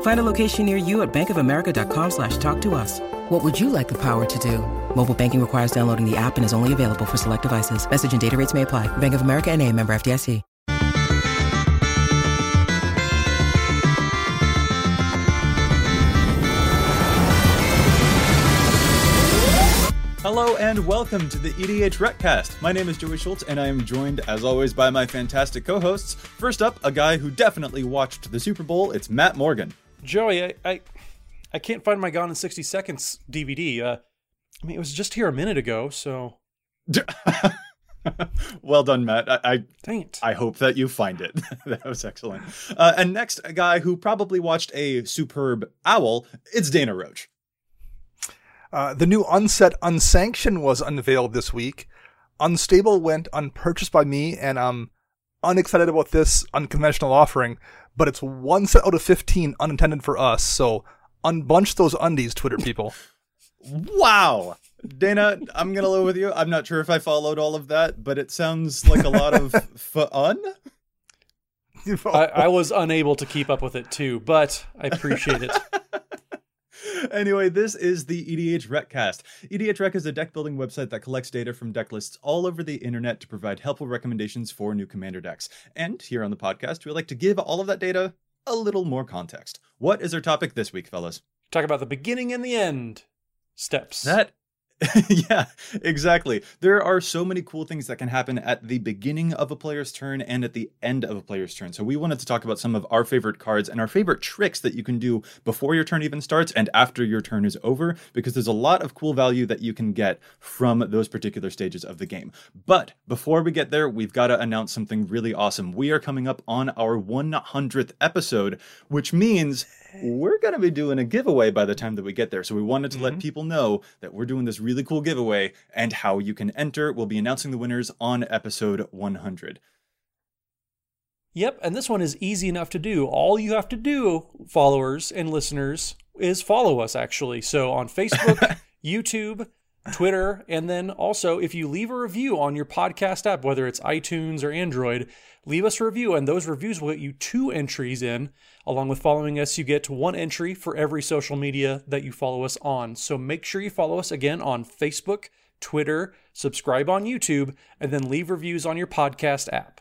Find a location near you at bankofamerica.com slash talk to us. What would you like the power to do? Mobile banking requires downloading the app and is only available for select devices. Message and data rates may apply. Bank of America and a member FDIC. Hello and welcome to the EDH Recast. My name is Joey Schultz and I am joined, as always, by my fantastic co hosts. First up, a guy who definitely watched the Super Bowl. It's Matt Morgan. Joey, I, I, I can't find my Gone in 60 Seconds DVD. Uh, I mean, it was just here a minute ago, so. well done, Matt. I, I, Dang it. I hope that you find it. that was excellent. Uh, and next, a guy who probably watched a superb owl. It's Dana Roach. Uh, the new Unset Unsanctioned was unveiled this week. Unstable went unpurchased by me, and I'm unexcited about this unconventional offering, but it's one set out of 15 unintended for us, so unbunch those undies, Twitter people. Wow. Dana, I'm going to live with you. I'm not sure if I followed all of that, but it sounds like a lot of fun. I, I was unable to keep up with it too, but I appreciate it. anyway, this is the EDH Recast. EDH Rec is a deck building website that collects data from deck lists all over the internet to provide helpful recommendations for new commander decks. And here on the podcast, we like to give all of that data a little more context. What is our topic this week, fellas? Talk about the beginning and the end steps. That yeah, exactly. There are so many cool things that can happen at the beginning of a player's turn and at the end of a player's turn. So, we wanted to talk about some of our favorite cards and our favorite tricks that you can do before your turn even starts and after your turn is over, because there's a lot of cool value that you can get from those particular stages of the game. But before we get there, we've got to announce something really awesome. We are coming up on our 100th episode, which means we're going to be doing a giveaway by the time that we get there. So we wanted to mm-hmm. let people know that we're doing this really cool giveaway and how you can enter. We'll be announcing the winners on episode 100. Yep, and this one is easy enough to do. All you have to do, followers and listeners, is follow us actually. So on Facebook, YouTube, Twitter, and then also if you leave a review on your podcast app, whether it's iTunes or Android, leave us a review, and those reviews will get you two entries in. Along with following us, you get one entry for every social media that you follow us on. So make sure you follow us again on Facebook, Twitter, subscribe on YouTube, and then leave reviews on your podcast app.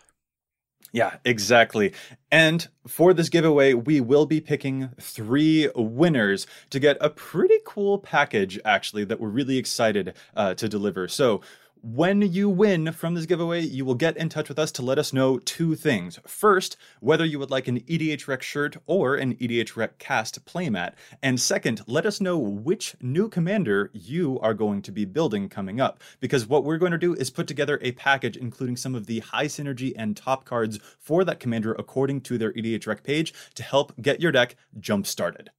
Yeah, exactly. And for this giveaway, we will be picking three winners to get a pretty cool package, actually, that we're really excited uh, to deliver. So, when you win from this giveaway, you will get in touch with us to let us know two things. First, whether you would like an EDH Rec shirt or an EDH Rec cast playmat. And second, let us know which new commander you are going to be building coming up. Because what we're going to do is put together a package including some of the high synergy and top cards for that commander according to their EDH Rec page to help get your deck jump started.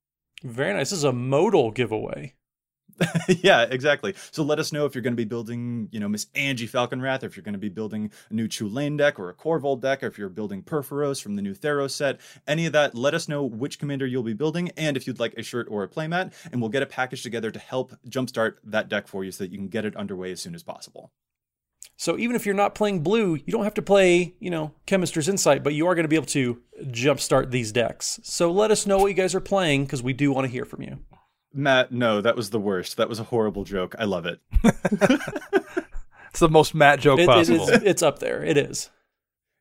Very nice. This is a modal giveaway. yeah, exactly. So let us know if you're going to be building, you know, Miss Angie Falconwrath, or if you're going to be building a new Chulane deck or a Korvold deck, or if you're building Purphoros from the new Theros set. Any of that, let us know which commander you'll be building and if you'd like a shirt or a playmat, and we'll get a package together to help jumpstart that deck for you so that you can get it underway as soon as possible. So even if you're not playing blue, you don't have to play, you know, Chemister's Insight, but you are going to be able to jumpstart these decks. So let us know what you guys are playing because we do want to hear from you. Matt, no, that was the worst. That was a horrible joke. I love it. It's the most Matt joke It- it possible. is, it's up there. It is.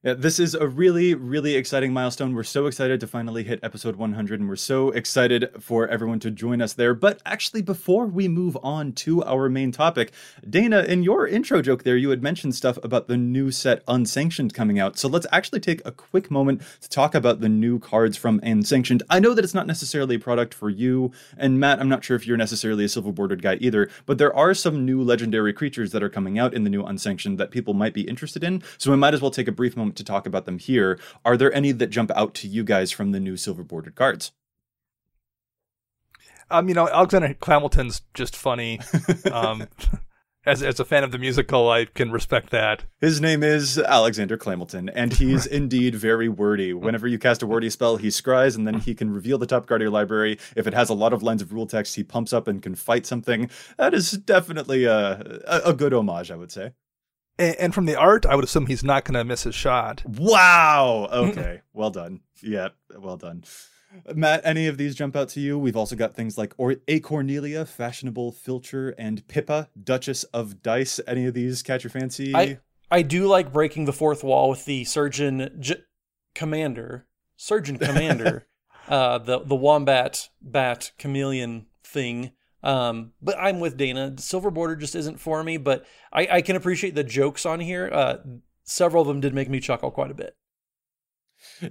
Yeah, this is a really, really exciting milestone. We're so excited to finally hit episode 100, and we're so excited for everyone to join us there. But actually, before we move on to our main topic, Dana, in your intro joke there, you had mentioned stuff about the new set Unsanctioned coming out. So let's actually take a quick moment to talk about the new cards from Unsanctioned. I know that it's not necessarily a product for you, and Matt, I'm not sure if you're necessarily a silver bordered guy either, but there are some new legendary creatures that are coming out in the new Unsanctioned that people might be interested in. So we might as well take a brief moment to talk about them here. Are there any that jump out to you guys from the new silver bordered cards? Um, you know, Alexander Clamilton's just funny. Um, as as a fan of the musical, I can respect that. His name is Alexander Clamilton, and he's indeed very wordy. Whenever you cast a wordy spell, he scries, and then he can reveal the top card of your library. If it has a lot of lines of rule text, he pumps up and can fight something. That is definitely a, a, a good homage, I would say. And, and from the art, I would assume he's not going to miss his shot. Wow. Okay. well done. Yeah. Well done. Matt, any of these jump out to you? We've also got things like or- A Cornelia, Fashionable Filcher, and Pippa, Duchess of Dice. Any of these catch your fancy? I I do like breaking the fourth wall with the surgeon J- commander, surgeon commander, uh, the the wombat bat chameleon thing. Um, but I'm with Dana. Silver border just isn't for me, but I, I can appreciate the jokes on here. Uh, several of them did make me chuckle quite a bit.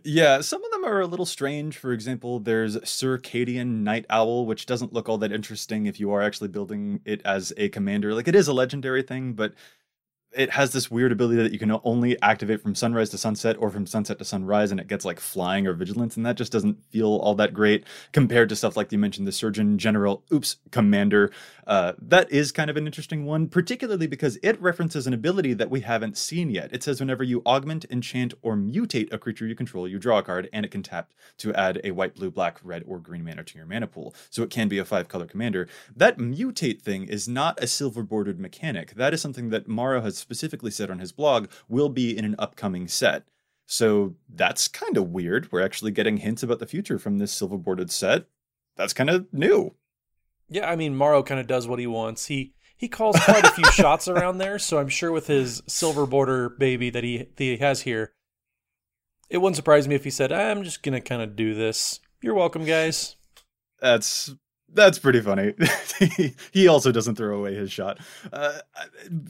Yeah, some of them are a little strange. For example, there's Circadian Night Owl, which doesn't look all that interesting if you are actually building it as a commander. Like it is a legendary thing, but it has this weird ability that you can only activate from sunrise to sunset or from sunset to sunrise, and it gets like flying or vigilance, and that just doesn't feel all that great compared to stuff like you mentioned, the Surgeon General, oops, Commander. Uh, that is kind of an interesting one, particularly because it references an ability that we haven't seen yet. It says whenever you augment, enchant, or mutate a creature you control, you draw a card, and it can tap to add a white, blue, black, red, or green mana to your mana pool. So it can be a five color commander. That mutate thing is not a silver bordered mechanic. That is something that Maro has specifically said on his blog will be in an upcoming set. So that's kind of weird. We're actually getting hints about the future from this silver bordered set. That's kind of new. Yeah, I mean Maro kind of does what he wants. He he calls quite a few shots around there, so I'm sure with his silver border baby that he that he has here, it wouldn't surprise me if he said, "I'm just gonna kind of do this." You're welcome, guys. That's that's pretty funny. he also doesn't throw away his shot. Uh,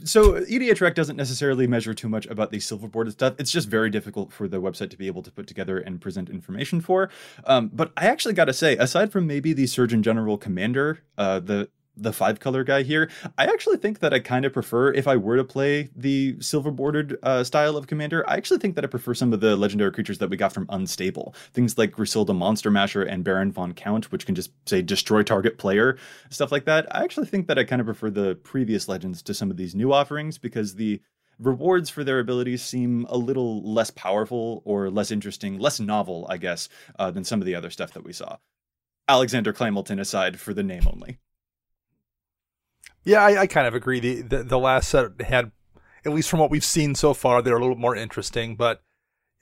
so EDH Rec doesn't necessarily measure too much about the silver boarded stuff. It's just very difficult for the website to be able to put together and present information for. Um, but I actually got to say, aside from maybe the Surgeon General Commander, uh, the the five color guy here, I actually think that I kind of prefer if I were to play the silver bordered uh, style of commander. I actually think that I prefer some of the legendary creatures that we got from Unstable, things like Griselda Monster Masher and Baron von Count, which can just say destroy target player, stuff like that. I actually think that I kind of prefer the previous legends to some of these new offerings because the rewards for their abilities seem a little less powerful or less interesting, less novel, I guess, uh, than some of the other stuff that we saw. Alexander Clamilton aside for the name only. Yeah, I, I kind of agree. The, the the last set had, at least from what we've seen so far, they're a little more interesting. But,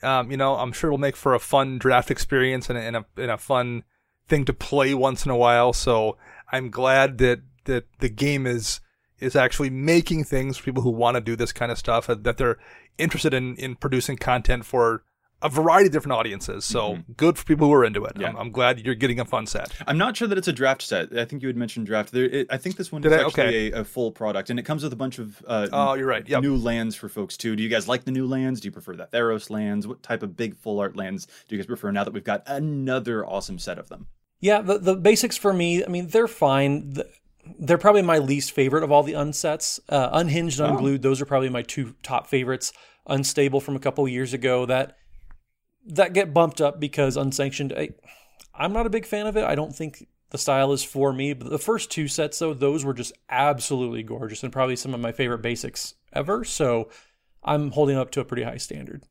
um, you know, I'm sure it'll make for a fun draft experience and a, and a and a fun thing to play once in a while. So I'm glad that that the game is is actually making things for people who want to do this kind of stuff. uh, That they're interested in in producing content for a variety of different audiences. So good for people who are into it. Yeah. I'm, I'm glad you're getting a fun set. I'm not sure that it's a draft set. I think you had mentioned draft. There, it, I think this one Did is I? actually Okay. a, a full product, and it comes with a bunch of uh, Oh, you're right. Yep. new lands for folks too. Do you guys like the new lands? Do you prefer the Theros lands? What type of big full art lands do you guys prefer? Now that we've got another awesome set of them. Yeah, the the basics for me, I mean, they're fine. The- They're probably my least favorite of all the unsets. Uh, Unhinged, Unglued, those are probably my two top favorites. Unstable from a couple years ago that that get bumped up because unsanctioned. I, I'm not a big fan of it. I don't think the style is for me. But the first two sets, though, those were just absolutely gorgeous and probably some of my favorite basics ever. So I'm holding up to a pretty high standard.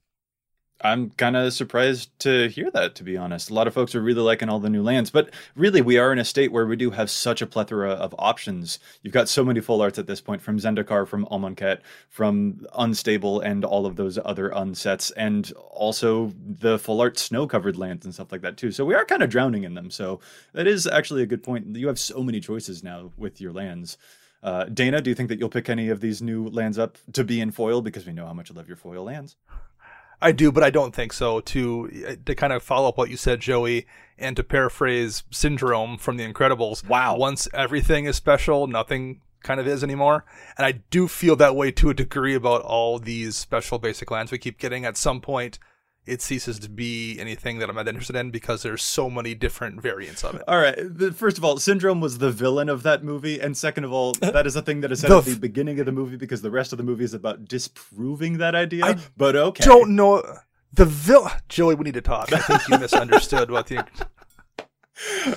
I'm kind of surprised to hear that, to be honest. A lot of folks are really liking all the new lands, but really, we are in a state where we do have such a plethora of options. You've got so many full arts at this point from Zendikar, from Amonkhet, from Unstable, and all of those other unsets, and also the full art snow covered lands and stuff like that, too. So we are kind of drowning in them. So that is actually a good point. You have so many choices now with your lands. Uh, Dana, do you think that you'll pick any of these new lands up to be in foil? Because we know how much you love your foil lands. I do, but I don't think so. To uh, to kind of follow up what you said, Joey, and to paraphrase Syndrome from The Incredibles. Wow. Once everything is special, nothing kind of is anymore. And I do feel that way to a degree about all these special basic lands we keep getting. At some point, it ceases to be anything that I'm not interested in because there's so many different variants of it. All right. First of all, Syndrome was the villain of that movie, and second of all, that is a thing that is said The at the beginning of the movie because the rest of the movie is about disproving that idea. I but okay. Don't know the villain. Joey, we need to talk. I think you misunderstood what the.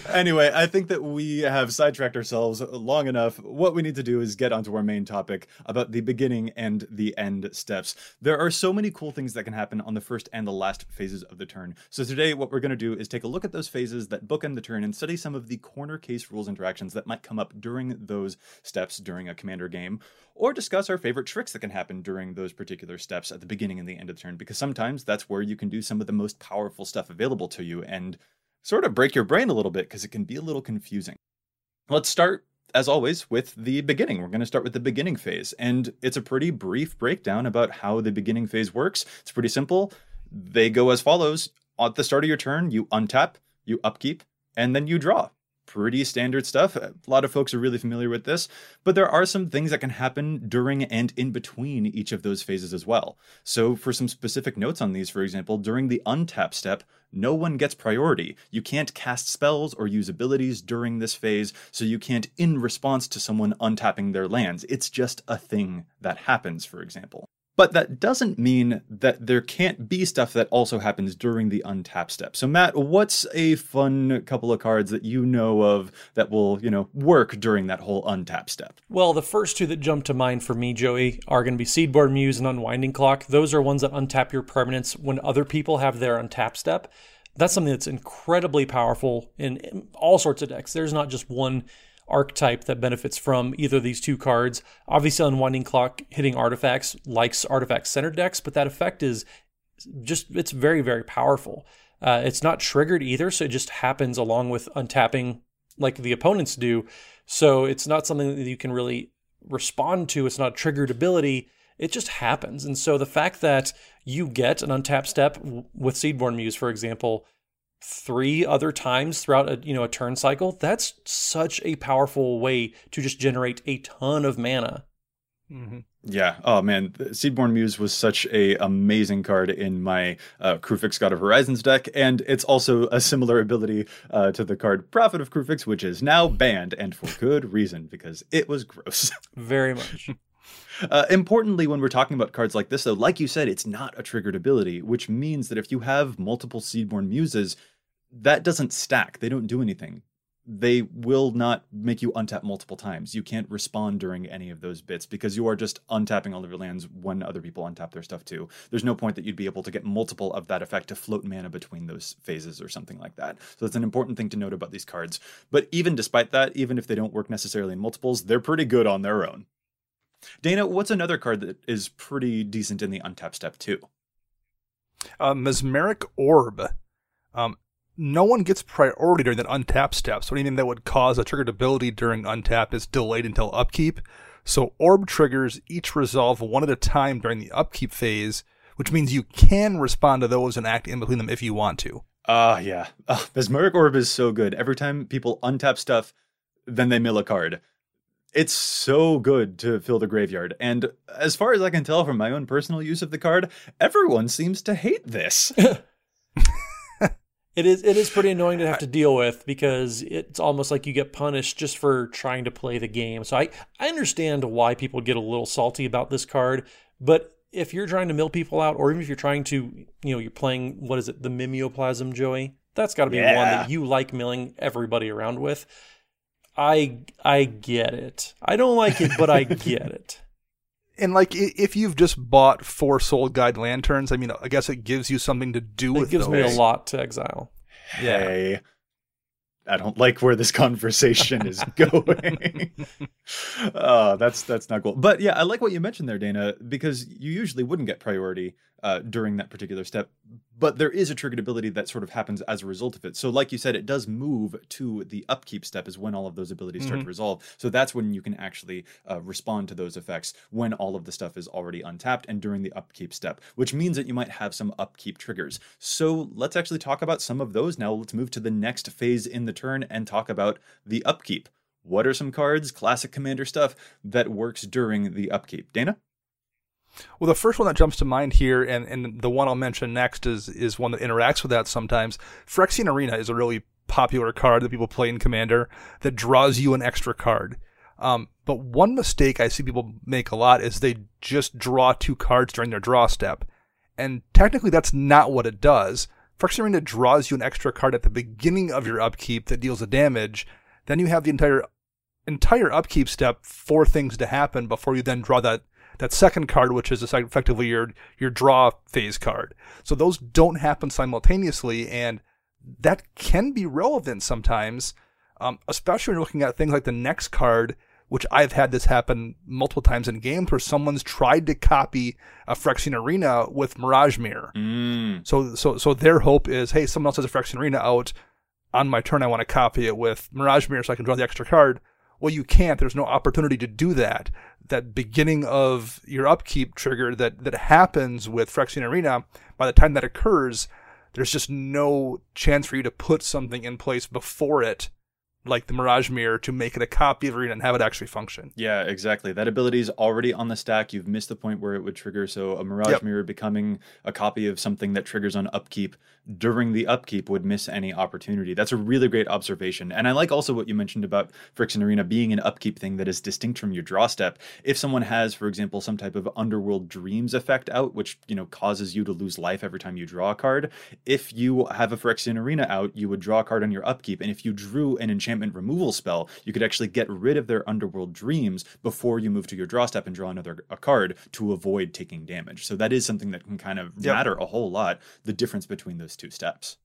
anyway, I think that we have sidetracked ourselves long enough. What we need to do is get onto our main topic about the beginning and the end steps. There are so many cool things that can happen on the first and the last phases of the turn. So today, what we're going to do is take a look at those phases that bookend the turn and study some of the corner case rules interactions that might come up during those steps during a commander game, or discuss our favorite tricks that can happen during those particular steps at the beginning and the end of the turn, because sometimes that's where you can do some of the most powerful stuff available to you and sort of break your brain a little bit because it can be a little confusing. Let's start, as always, with the beginning. We're going to start with the beginning phase, and it's a pretty brief breakdown about how the beginning phase works. It's pretty simple. They go as follows At the start of your turn, you untap, you upkeep, and then you draw. Pretty standard stuff. A lot of folks are really familiar with this, but there are some things that can happen during and in between each of those phases as well. So, for some specific notes on these, for example, during the untap step, no one gets priority. You can't cast spells or use abilities during this phase, so you can't in response to someone untapping their lands. It's just a thing that happens, for example. But that doesn't mean that there can't be stuff that also happens during the untap step. So Matt, what's a fun couple of cards that you know of that will, you know, work during that whole untap step? Well, the first two that jump to mind for me, Joey, are going to be Seedborn Muse and Unwinding Clock. Those are ones that untap your permanents when other people have their untap step. That's something that's incredibly powerful in all sorts of decks. There's not just one archetype that benefits from either of these two cards. Obviously, Unwinding Clock hitting artifacts likes artifact centered decks, but that effect is just, it's very, very powerful. Uh, it's not triggered either, so it just happens along with untapping like the opponents do. So it's not something that you can really respond to. It's not a triggered ability. It just happens. And so the fact that you get an untapped step with Seedborn Muse, for example, three other times throughout a you know a turn cycle, that's such a powerful way to just generate a ton of mana. Mm-hmm. Yeah. Oh man, Seedborn Muse was such a amazing card in my uh, Kruphix God of Horizons deck, and it's also a similar ability uh, to the card Prophet of Kruphix, which is now banned, and for good reason because it was gross. Very much. Uh, importantly, when we're talking about cards like this, though, like you said, it's not a triggered ability, which means that if you have multiple Seedborn Muses, that doesn't stack. They don't do anything. They will not make you untap multiple times. You can't respond during any of those bits because you are just untapping all of your lands when other people untap their stuff too. There's no point that you'd be able to get multiple of that effect to float mana between those phases or something like that. So that's an important thing to note about these cards. But even despite that, even if they don't work necessarily in multiples, they're pretty good on their own. Dana, what's another card that is pretty decent in the untap step too? Uh, Mesmeric Orb. Um, no one gets priority during that untap step, so anything that would cause a triggered ability during untap is delayed until upkeep. So Orb triggers each resolve one at a time during the upkeep phase, which means you can respond to those and act in between them if you want to. Ah, uh, yeah. Uh, Mesmeric Orb is so good. Every time people untap stuff, then they mill a card. It's so good to fill the graveyard. And as far as I can tell from my own personal use of the card, everyone seems to hate this. It is it is pretty annoying to have to deal with because it's almost like you get punished just for trying to play the game. So I, I understand why people get a little salty about this card, but if you're trying to mill people out, or even if you're trying to, you know, you're playing what is it, the mimeoplasm, Joey? That's got to be Yeah. one that you like milling everybody around with. I I get it. I don't like it, but I get it. And like, if you've just bought four Soul Guide lanterns, I mean, I guess it gives you something to do It with gives me a lot to exile. Hey, I don't like where this conversation is going. uh, that's that's not cool. But yeah, I like what you mentioned there, Dana, because you usually wouldn't get priority uh, during that particular step. But there is a triggered ability that sort of happens as a result of it. So, like you said, it does move to the upkeep step is when all of those abilities start to resolve. So that's when you can actually uh, respond to those effects when all of the stuff is already untapped and during the upkeep step, which means that you might have some upkeep triggers. So let's actually talk about some of those now. Let's move to the next phase in the turn and talk about the upkeep. What are some cards, classic commander stuff, that works during the upkeep? Dana? Well, the first one that jumps to mind here, and, and the one I'll mention next is is one that interacts with that sometimes. Phyrexian Arena is a really popular card that people play in Commander that draws you an extra card. Um, but one mistake I see people make a lot is they just draw two cards during their draw step. And technically, that's not what it does. Phyrexian Arena draws you an extra card at the beginning of your upkeep that deals a damage. Then you have the entire entire upkeep step for things to happen before you then draw that that second card, which is effectively your your draw phase card. So those don't happen simultaneously, and that can be relevant sometimes, um, especially when you're looking at things like the next card, which I've had this happen multiple times in games where someone's tried to copy a Phyrexian Arena with Mirage Mirror. Mm. So so so their hope is, hey, someone else has a Phyrexian Arena out. On my turn, I want to copy it with Mirage Mirror so I can draw the extra card. Well, you can't. There's no opportunity to do that. That beginning of your upkeep trigger that that happens with Phyrexian Arena, by the time that occurs, there's just no chance for you to put something in place before it, like the Mirage Mirror, to make it a copy of Arena and have it actually function. Yeah, exactly. That ability is already on the stack. You've missed the point where it would trigger. So a Mirage Yep. Mirror becoming a copy of something that triggers on upkeep during the upkeep would miss any opportunity. That's a really great observation. And I like also what you mentioned about Phyrexian Arena being an upkeep thing that is distinct from your draw step. If someone has, for example, some type of Underworld Dreams effect out, which you know causes you to lose life every time you draw a card, if you have a Phyrexian Arena out, you would draw a card on your upkeep. And if you drew an enchantment removal spell, you could actually get rid of their Underworld Dreams before you move to your draw step and draw another a card to avoid taking damage. So that is something that can kind of Yep. matter a whole lot, the difference between those two steps.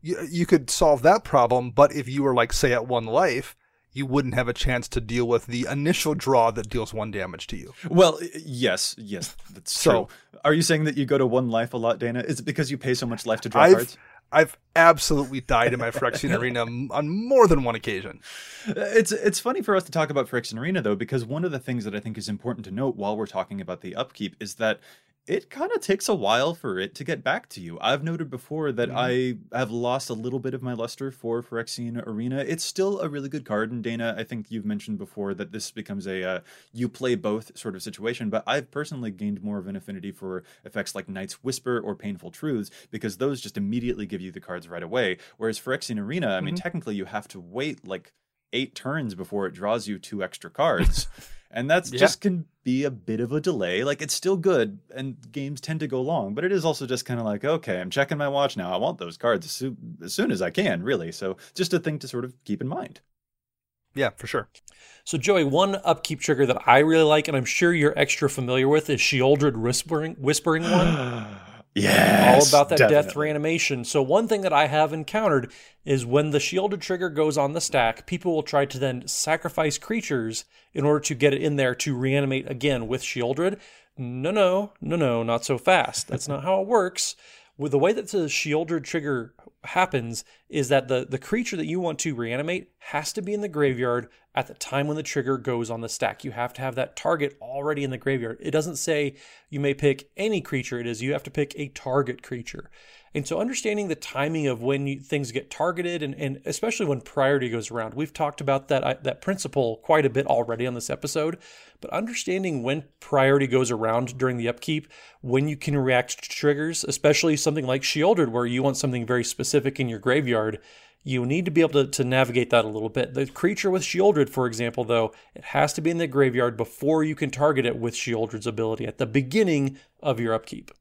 you, you could solve that problem, but if you were like say at one life, you wouldn't have a chance to deal with the initial draw that deals one damage to you. Well, yes, yes, that's So- true. Are you saying that you go to one life a lot, Dana? Is it because you pay so much life to draw I've cards? I've absolutely died in my Phyrexian arena on more than one occasion. Uh, it's it's funny for us to talk about Phyrexian Arena though, because one of the things that I think is important to note while we're talking about the upkeep is that it kind of takes a while for it to get back to you. I've noted before that I have lost a little bit of my luster for Phyrexian Arena. It's still a really good card, and Dana, I think you've mentioned before that this becomes a uh, you play both sort of situation. But I've personally gained more of an affinity for effects like Night's Whisper or Painful Truths because those just immediately give you the cards right away. Whereas Phyrexian Arena, I mean, technically you have to wait like eight turns before it draws you two extra cards. and that's Yeah. just can be a bit of a delay. Like it's still good and games tend to go long, but it is also just kind of like, okay, I'm checking my watch now. I want those cards as soon, as soon as I can, really. So just a thing to sort of keep in mind. Yeah, for sure. So, Joey, one upkeep trigger that I really like, and I'm sure you're extra familiar with, is Sheoldred Whispering, Whispering one. yeah. all about that death reanimation. So one thing that I have encountered is when the Sheoldred trigger goes on the stack, people will try to then sacrifice creatures in order to get it in there to reanimate again with Sheoldred. No, no, no, no, not so fast. That's not how it works. With the way that the Sheoldred trigger happens is that the the creature that you want to reanimate has to be in the graveyard at the time when the trigger goes on the stack. You have to have that target already in the graveyard. It doesn't say you may pick any creature it is. You have to pick a target creature. And so understanding the timing of when you, things get targeted and, and especially when priority goes around. We've talked about that that principle quite a bit already on this episode, but understanding when priority goes around during the upkeep, when you can react to triggers, especially something like Sheoldred where you want something very specific in your graveyard, you need to be able to, to navigate that a little bit. The creature with Sheoldred, for example, though, it has to be in the graveyard before you can target it with Sheoldred's ability at the beginning of your upkeep.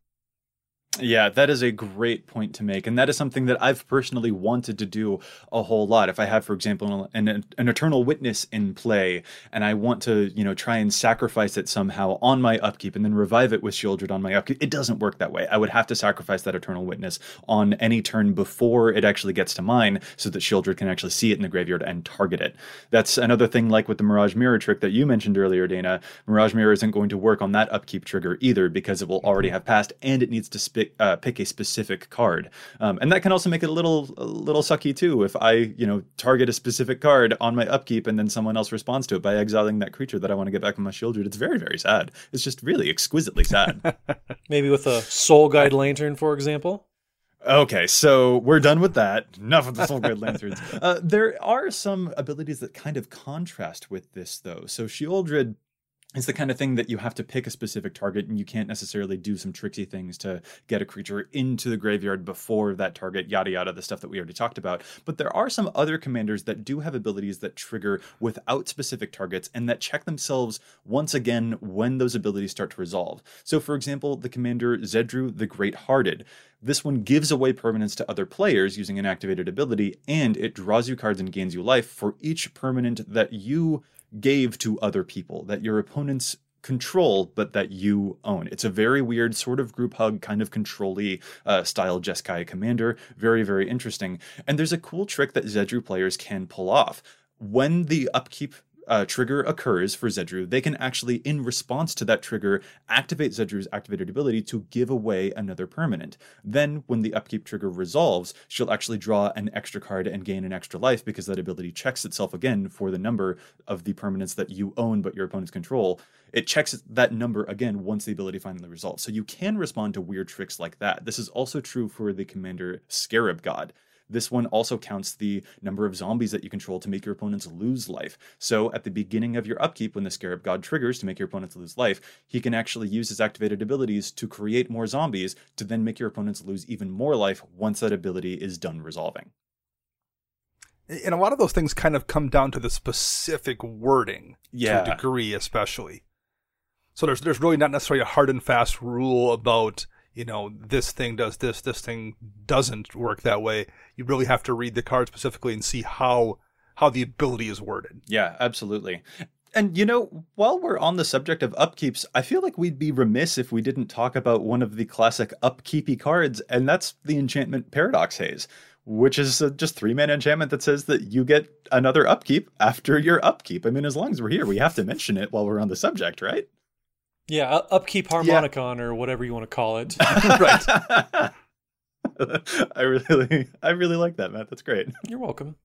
Yeah, that is a great point to make. And that is something that I've personally wanted to do a whole lot. If I have, for example, an, an eternal witness in play and I want to, you know, try and sacrifice it somehow on my upkeep and then revive it with Sheoldred on my upkeep, it doesn't work that way. I would have to sacrifice that eternal witness on any turn before it actually gets to mine so that Sheoldred can actually see it in the graveyard and target it. That's another thing like with the Mirage Mirror trick that you mentioned earlier, Dana. Mirage Mirror isn't going to work on that upkeep trigger either because it will already have passed and it needs to spit pick, uh, pick a specific card, um, and that can also make it a little a little sucky too. If I you know target a specific card on my upkeep and then someone else responds to it by exiling that creature that I want to get back on my shield, it's very very sad. It's just really exquisitely sad. Maybe with a Soul Guide Lantern, for example. Okay, so we're done with that. Enough of the Soul Guide Lanterns. Uh, there are some abilities that kind of contrast with this, though. So Sheoldred it's the kind of thing that you have to pick a specific target and you can't necessarily do some tricksy things to get a creature into the graveyard before that target, yada yada, the stuff that we already talked about. But there are some other commanders that do have abilities that trigger without specific targets and that check themselves once again when those abilities start to resolve. So, for example, the commander Zedruu the Greathearted. This one gives away permanence to other players using an activated ability, and it draws you cards and gains you life for each permanent that you gave to other people that your opponents control, but that you own. It's a very weird sort of group hug, kind of controlly uh, style Jeskai commander. Very, very interesting. And there's a cool trick that Zedruu players can pull off. When the upkeep uh, trigger occurs for Zedruu, they can actually, in response to that trigger, activate Zedruu's activated ability to give away another permanent. Then, when the upkeep trigger resolves, she'll actually draw an extra card and gain an extra life because that ability checks itself again for the number of the permanents that you own but your opponents control. It checks that number again once the ability finally resolves. So you can respond to weird tricks like that. This is also true for the commander Scarab God. This one also counts the number of zombies that you control to make your opponents lose life. So at the beginning of your upkeep, when the Scarab God triggers to make your opponents lose life, he can actually use his activated abilities to create more zombies to then make your opponents lose even more life once that ability is done resolving. And a lot of those things kind of come down to the specific wording yeah. to a degree, especially. So there's there's really not necessarily a hard and fast rule about you know, this thing does this, this thing doesn't work that way. You really have to read the card specifically and see how how the ability is worded. Yeah, absolutely. And you know, while we're on the subject of upkeeps, I feel like we'd be remiss if we didn't talk about one of the classic upkeepy cards, and that's the enchantment Paradox Haze, which is a just three mana enchantment that says that you get another upkeep after your upkeep. I mean, as long as we're here, we have to mention it while we're on the subject, right? Yeah, upkeep harmonicon yeah. or whatever you want to call it. right. I really, I really like that, Matt. That's great. You're welcome.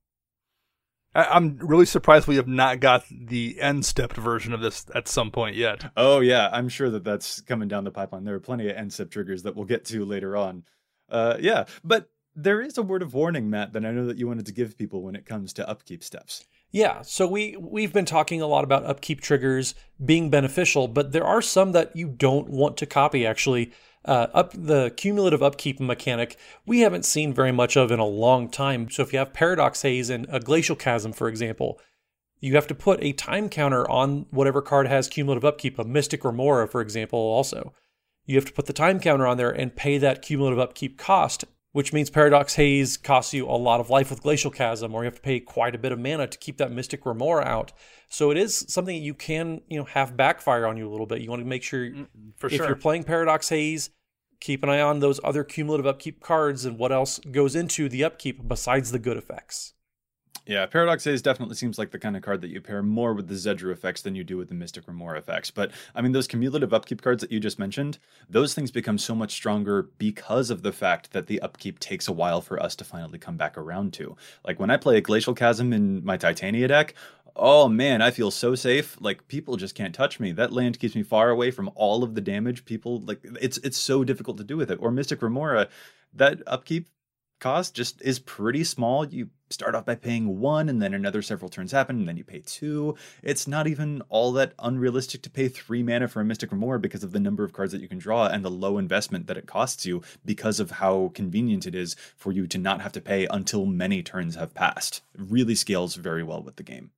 I, am really surprised we have not got the end stepped version of this at some point yet. Oh yeah, I'm sure that that's coming down the pipeline. There are plenty of end step triggers that we'll get to later on. Uh, yeah, but there is a word of warning, Matt, that I know that you wanted to give people when it comes to upkeep steps. Yeah, so we we've been talking a lot about upkeep triggers being beneficial, but there are some that you don't want to copy. Actually, uh, up the cumulative upkeep mechanic we haven't seen very much of in a long time. So if you have Paradox Haze and a Glacial Chasm, for example, you have to put a time counter on whatever card has cumulative upkeep. A Mystic Remora, for example, also you have to put the time counter on there and pay that cumulative upkeep cost which means Paradox Haze costs you a lot of life with Glacial Chasm, or you have to pay quite a bit of mana to keep that Mystic Remora out. So it is something that you can, you know, have backfire on you a little bit. You want to make sure, mm, For if sure. you're playing Paradox Haze, keep an eye on those other cumulative upkeep cards and what else goes into the upkeep besides the good effects. Yeah, Paradox Haze definitely seems like the kind of card that you pair more with the Zedruu effects than you do with the Mystic Remora effects. But I mean, those cumulative upkeep cards that you just mentioned, those things become so much stronger because of the fact that the upkeep takes a while for us to finally come back around to. Like when I play a Glacial Chasm in my Titania deck, oh man, I feel so safe. Like people just can't touch me. That land keeps me far away from all of the damage. People like it's it's so difficult to do with it. Or Mystic Remora, that upkeep cost just is pretty small. You start off by paying one, and then another several turns happen, and then you pay two. It's not even all that unrealistic to pay three mana for a Mystic Remora because of the number of cards that you can draw and the low investment that it costs you because of how convenient it is for you to not have to pay until many turns have passed. It really scales very well with the game.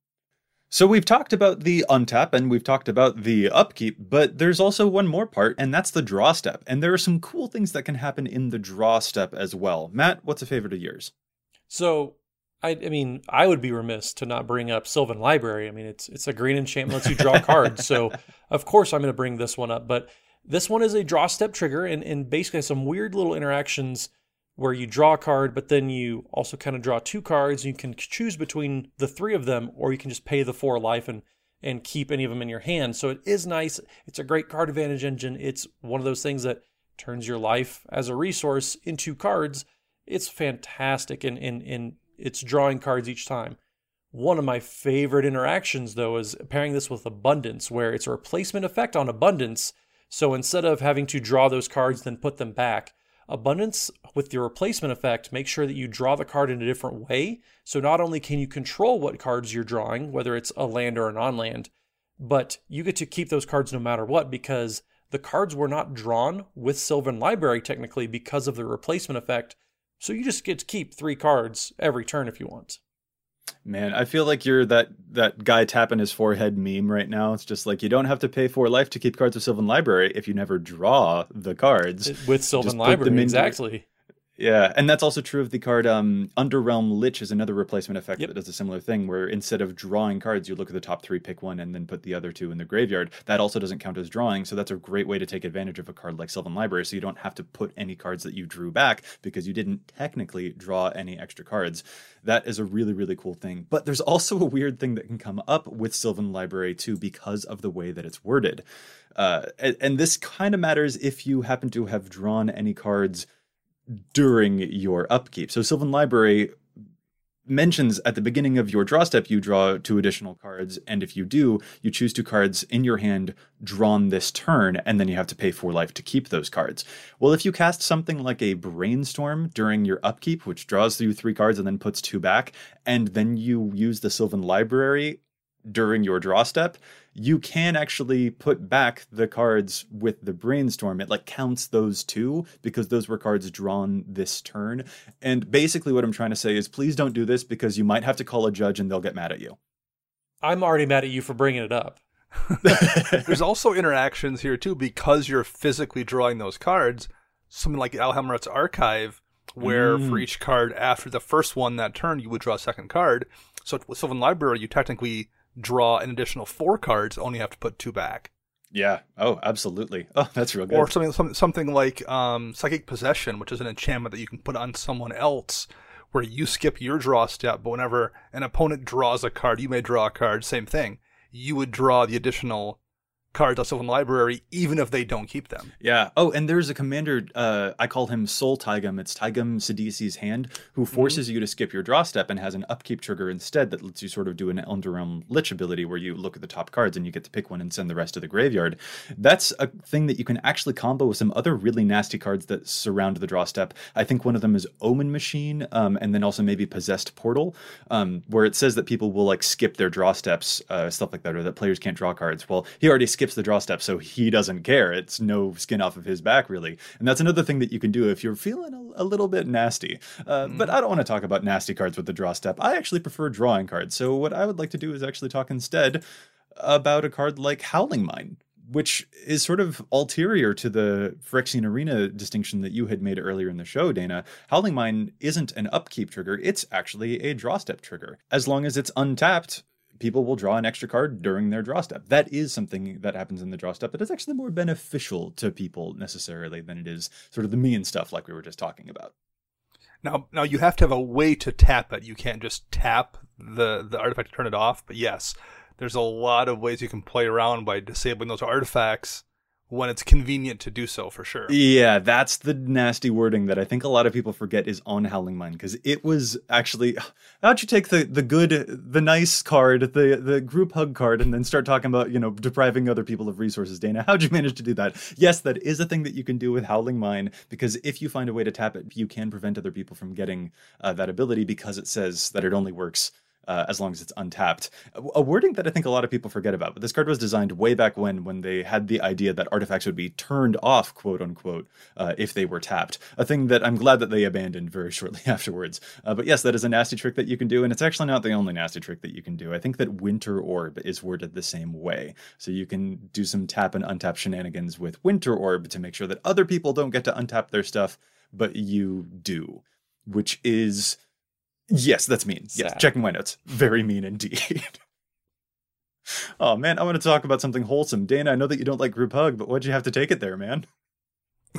So we've talked about the untap and we've talked about the upkeep, but there's also one more part, and that's the draw step. And there are some cool things that can happen in the draw step as well. Matt, what's a favorite of yours? So, I, I mean, I would be remiss to not bring up Sylvan Library. I mean, it's it's a green enchantment lets you draw cards. So, of course, I'm going to bring this one up. But this one is a draw step trigger, and and basically has some weird little interactions where you draw a card, but then you also kind of draw two cards. You can choose between the three of them, or you can just pay the four life and and keep any of them in your hand. So it is nice. It's a great card advantage engine. It's one of those things that turns your life as a resource into cards. It's fantastic and in, in it's drawing cards each time. One of my favorite interactions though is pairing this with abundance, where it's a replacement effect on abundance. So instead of having to draw those cards, then put them back, Abundance with the replacement effect, make sure that you draw the card in a different way. So not only can you control what cards you're drawing, whether it's a land or a non land, but you get to keep those cards no matter what because the cards were not drawn with Sylvan Library technically because of the replacement effect. So you just get to keep three cards every turn if you want. Man, I feel like you're that that guy tapping his forehead meme right now. It's just like you don't have to pay for life to keep cards of Sylvan Library if you never draw the cards with Sylvan Library. Exactly. Yeah, and that's also true of the card um, Underrealm Lich is another replacement effect yep. that does a similar thing where instead of drawing cards, you look at the top three, pick one, and then put the other two in the graveyard. That also doesn't count as drawing, so that's a great way to take advantage of a card like Sylvan Library, so you don't have to put any cards that you drew back because you didn't technically draw any extra cards. That is a really, really cool thing. But there's also a weird thing that can come up with Sylvan Library too because of the way that it's worded. Uh, and, and this kind of matters if you happen to have drawn any cards during your upkeep. So Sylvan Library mentions at the beginning of your draw step you draw two additional cards and if you do you choose two cards in your hand drawn this turn and then you have to pay four life to keep those cards well if you cast something like a brainstorm during your upkeep which draws you three cards and then puts two back and then you use the sylvan library during your draw step you can actually put back the cards with the brainstorm. It like counts those two because those were cards drawn this turn. And basically, what I'm trying to say is please don't do this because you might have to call a judge and they'll get mad at you. I'm already mad at you for bringing it up. There's also interactions here too because you're physically drawing those cards. Something like Alhammarret's Archive, where mm. for each card after the first one that turn, you would draw a second card. So with Sylvan Library, you technically draw an additional four cards, only have to put two back. Yeah. Oh, absolutely. Oh, that's real good. Or something, something, something like um, Psychic Possession, which is an enchantment that you can put on someone else, where you skip your draw step, but whenever an opponent draws a card, you may draw a card. Same thing. You would draw the additional cards out Sylvan Library, even if they don't keep them. Yeah. Oh, and there's a commander, uh, I call him Soul Taigam. It's Taigam Sidisi's hand, who mm-hmm. forces mm-hmm. you to skip your draw step and has an upkeep trigger instead that lets you sort of do an Underrealm Lich ability where you look at the top cards and you get to pick one and send the rest to the graveyard. That's a thing that you can actually combo with some other really nasty cards that surround the draw step. I think one of them is Omen Machine, um, and then also maybe Possessed Portal, um, where it says that people will like skip their draw steps, uh, stuff like that, or that players can't draw cards. Well, he already skipped skips the draw step, so he doesn't care. It's no skin off of his back, really. And that's another thing that you can do if you're feeling a, a little bit nasty. Uh, mm. But I don't want to talk about nasty cards with the draw step. I actually prefer drawing cards. So what I would like to do is actually talk instead about a card like Howling Mine, which is sort of ulterior to the Phyrexian Arena distinction that you had made earlier in the show, Dana. Howling Mine isn't an upkeep trigger, it's actually a draw step trigger. As long as it's untapped, people will draw an extra card during their draw step. That is something that happens in the draw step, but it's actually more beneficial to people necessarily than it is sort of the mean stuff like we were just talking about. Now, now you have to have a way to tap it. You can't just tap the the artifact to turn it off. But yes, there's a lot of ways you can play around by disabling those artifacts when it's convenient to do so for sure. Yeah, that's the nasty wording that I think a lot of people forget is on Howling Mine because it was actually how'd you take the the good the nice card, the the group hug card and then start talking about, you know, depriving other people of resources, Dana? How'd you manage to do that? Yes, that is a thing that you can do with Howling Mine because if you find a way to tap it, you can prevent other people from getting uh, that ability because it says that it only works uh, as long as it's untapped. A wording that I think a lot of people forget about. But this card was designed way back when, when they had the idea that artifacts would be turned off, quote unquote, uh, if they were tapped. A thing that I'm glad that they abandoned very shortly afterwards. Uh, but yes, that is a nasty trick that you can do, and it's actually not the only nasty trick that you can do. I think that Winter Orb is worded the same way, so you can do some tap and untap shenanigans with Winter Orb to make sure that other people don't get to untap their stuff, but you do, which is Yes, that's mean. Sad. Yes, checking my notes. Very mean indeed. oh man, I want to talk about something wholesome. Dana, I know that you don't like group hug, but why'd you have to take it there, man?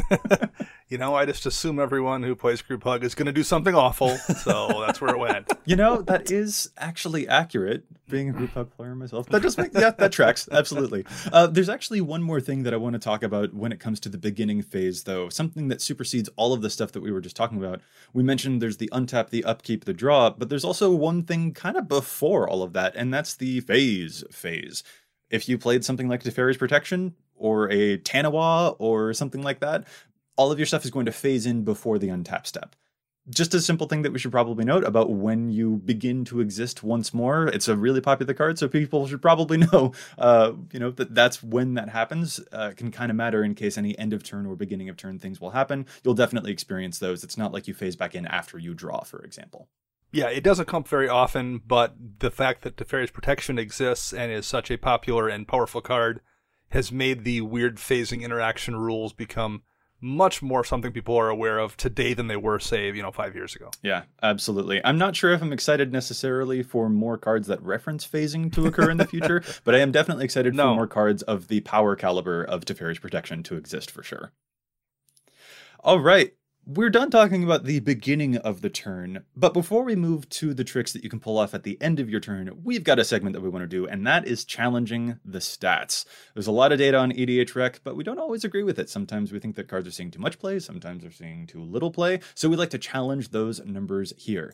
you know, I just assume everyone who plays group hug is going to do something awful, so that's where it went. You know, that is actually accurate. Being a group hug player myself, that just makes yeah, that tracks absolutely. Uh, there's actually one more thing that I want to talk about when it comes to the beginning phase, though. Something that supersedes all of the stuff that we were just talking about. We mentioned there's the untap, the upkeep, the draw, but there's also one thing kind of before all of that, and that's the phase phase. If you played something like Teferi's Protection, or a Taniwha or something like that, all of your stuff is going to phase in before the untap step. Just a simple thing that we should probably note about when you begin to exist once more. It's a really popular card, so people should probably know, uh, you know, that that's when that happens. Uh, can kind of matter in case any end of turn or beginning of turn things will happen. You'll definitely experience those. It's not like you phase back in after you draw, for example. Yeah, it doesn't come very often, but the fact that Teferi's Protection exists and is such a popular and powerful card has made the weird phasing interaction rules become much more something people are aware of today than they were, say, you know, five years ago. Yeah, absolutely. I'm not sure if I'm excited necessarily for more cards that reference phasing to occur in the future, but I am definitely excited no. for more cards of the power caliber of Teferi's Protection to exist for sure. All right, we're done talking about the beginning of the turn, but before we move to the tricks that you can pull off at the end of your turn, we've got a segment that we want to do, and that is challenging the stats. There's a lot of data on EDHREC, but we don't always agree with it. Sometimes we think that cards are seeing too much play, sometimes they're seeing too little play, so we'd like to challenge those numbers here.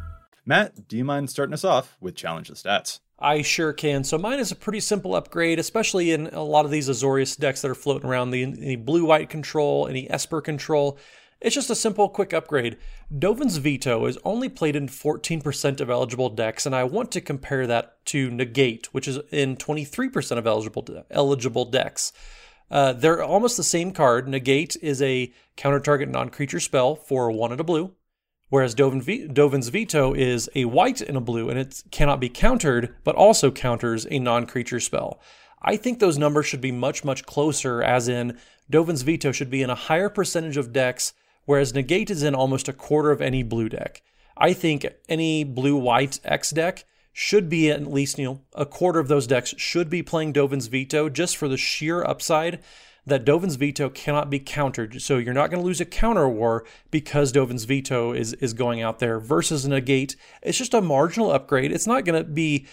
Matt, do you mind starting us off with Challenge the Stats? I sure can. So mine is a pretty simple upgrade, especially in a lot of these Azorius decks that are floating around. The any blue white control, any Esper control. It's just a simple, quick upgrade. Dovin's Veto is only played in 14% of eligible decks, and I want to compare that to Negate, which is in 23% of eligible de- eligible decks. Uh, they're almost the same card. Negate is a counter target non creature spell for one and a blue whereas Dovin Dovin's Veto is a white and a blue, and it cannot be countered, but also counters a non creature spell. I think those numbers should be much, much closer, as in Dovin's Veto should be in a higher percentage of decks, whereas Negate is in almost a quarter of any blue deck. I think any blue white X deck should be at least, you know, a quarter of those decks should be playing Dovin's Veto just for the sheer upside that Dovin's veto cannot be countered. So you're not going to lose a counter war because Dovin's veto is is going out there versus negate. It's just a marginal upgrade. It's not going to be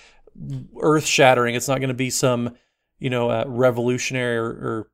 earth shattering. It's not going to be some you know uh, revolutionary or, or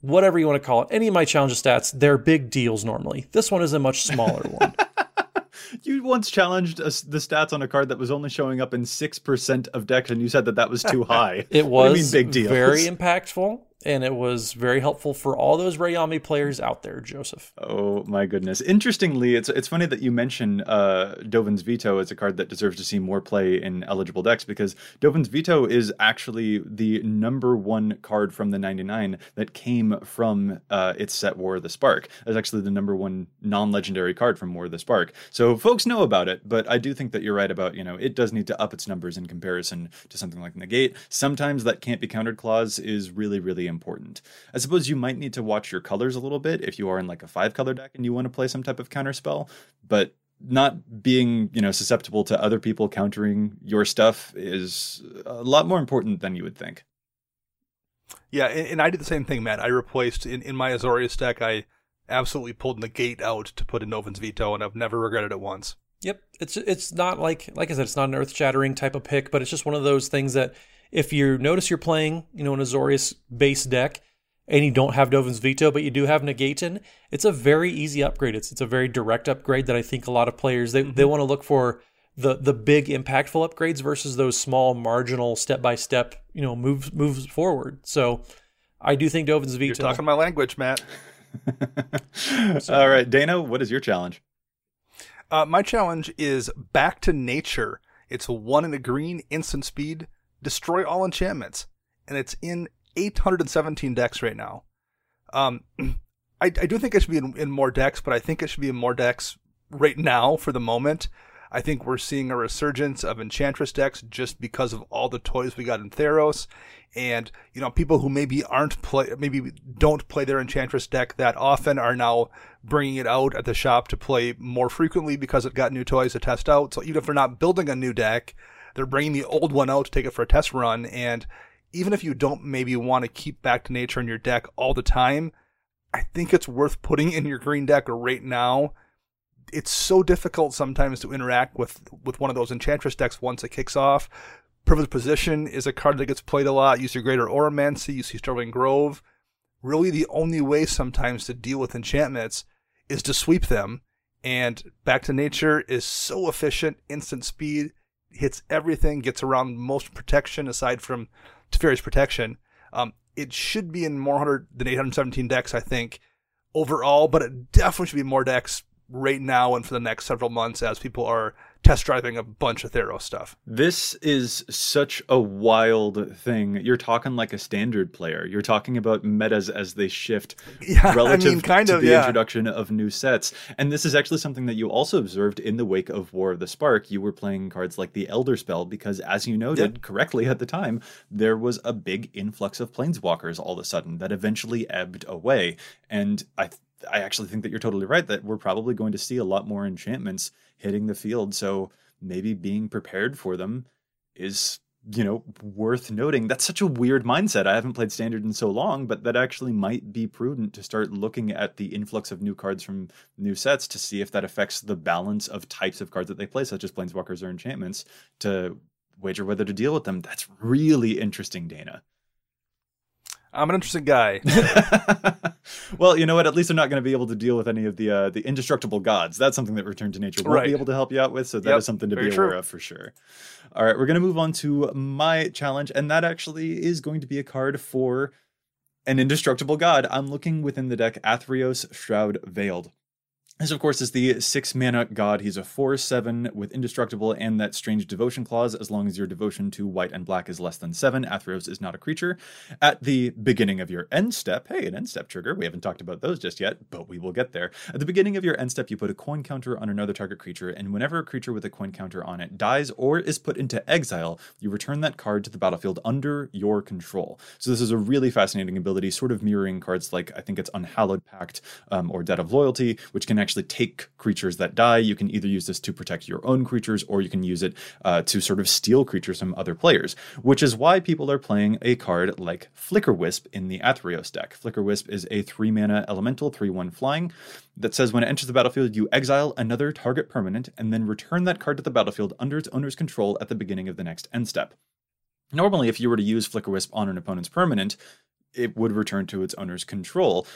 whatever you want to call it. Any of my challenge stats, they're big deals normally. This one is a much smaller one. you once challenged the stats on a card that was only showing up in 6% of decks and you said that that was too high. it was mean, big deal. very impactful and it was very helpful for all those Rayami players out there, Joseph. Oh my goodness! Interestingly, it's it's funny that you mention uh, Dovin's Veto as a card that deserves to see more play in eligible decks because Dovin's Veto is actually the number one card from the 99 that came from uh, its set War of the Spark. It's actually the number one non-legendary card from War of the Spark. So folks know about it, but I do think that you're right about you know it does need to up its numbers in comparison to something like Negate. Sometimes that can't be countered clause is really really important. I suppose you might need to watch your colors a little bit if you are in like a five color deck and you want to play some type of counter spell, but not being, you know, susceptible to other people countering your stuff is a lot more important than you would think. Yeah, and, and I did the same thing, Matt. I replaced in, in my Azorius deck, I absolutely pulled Negate out to put in Dovin's Veto, and I've never regretted it once. Yep, it's it's not like like I said, it's not an earth shattering type of pick, but it's just one of those things that if you notice you're playing, you know, an Azorius base deck and you don't have Dovin's Veto, but you do have Negaten, it's a very easy upgrade. It's it's a very direct upgrade that I think a lot of players they, they want to look for the the big impactful upgrades versus those small marginal step by step, you know, moves moves forward. So I do think Dovin's Veto You're talking my language, Matt. All right, Dana, what is your challenge? Uh, my challenge is Back to Nature. It's one in a green, instant speed, destroy all enchantments, and it's in 817 decks right now. Um, I, I do think it should be in, in more decks, but I think it should be in more decks right now for the moment. I think we're seeing a resurgence of Enchantress decks just because of all the toys we got in Theros, and you know people who maybe aren't play, maybe don't play their Enchantress deck that often are now bringing it out at the shop to play more frequently because it got new toys to test out. So even if they're not building a new deck, they're bringing the old one out to take it for a test run. And even if you don't maybe want to keep Back to Nature in your deck all the time, I think it's worth putting in your green deck right now it's so difficult sometimes to interact with with one of those enchantress decks once it kicks off. Privileged Position is a card that gets played a lot. You see Greater Auramancy, you see Sterling Grove. Really, the only way sometimes to deal with enchantments is to sweep them. And Back to Nature is so efficient, instant speed, hits everything, gets around most protection aside from Teferi's protection. Um, it should be in more hundred than 817 decks, I think, overall, but it definitely should be more decks right now and for the next several months as people are test driving a bunch of Theros stuff. This is such a wild thing. You're talking like a standard player. You're talking about metas as they shift Yeah, relative I mean, kind to of, the yeah. introduction of new sets. And this is actually something that you also observed in the wake of War of the Spark. You were playing cards like the Elder Spell because, as you noted correctly at the time, there was a big influx of planeswalkers all of a sudden that eventually ebbed away. And I I actually think that you're totally right that we're probably going to see a lot more enchantments hitting the field. So maybe being prepared for them is, you know, worth noting. That's such a weird mindset. I haven't played standard in so long, but that actually might be prudent to start looking at the influx of new cards from new sets to see if that affects the balance of types of cards that they play, such as planeswalkers or enchantments, to wager whether to deal with them. That's really interesting, Dana. I'm an interesting guy. well, you know what? At least they're not going to be able to deal with any of the uh, the indestructible gods. That's something that Return to Nature won't Right. be able to help you out with. So that is Yep, something to very be true. aware of for sure. All right, we're going to move on to my challenge, and that actually is going to be a card for an indestructible god. I'm looking within the deck Athreos Shroud Veiled. This, of course, is the six mana god. He's a 4 7 with indestructible and that strange devotion clause. As long as your devotion to white and black is less than 7, Athreos is not a creature. At the beginning of your end step, hey, an end step trigger. We haven't talked about those just yet, but we will get there. At the beginning of your end step, you put a coin counter on another target creature, and whenever a creature with a coin counter on it dies or is put into exile, you return that card to the battlefield under your control. So, this is a really fascinating ability, sort of mirroring cards like I think it's Unhallowed Pact um, or Debt of Loyalty, which can actually take creatures that die. You can either use this to protect your own creatures, or you can use it uh, to sort of steal creatures from other players, which is why people are playing a card like Flicker Wisp in the Athreos deck. Flicker Wisp is a 3 mana elemental, 3 1 flying, that says when it enters the battlefield, you exile another target permanent and then return that card to the battlefield under its owner's control at the beginning of the next end step. Normally, if you were to use Flicker Wisp on an opponent's permanent, it would return to its owner's control.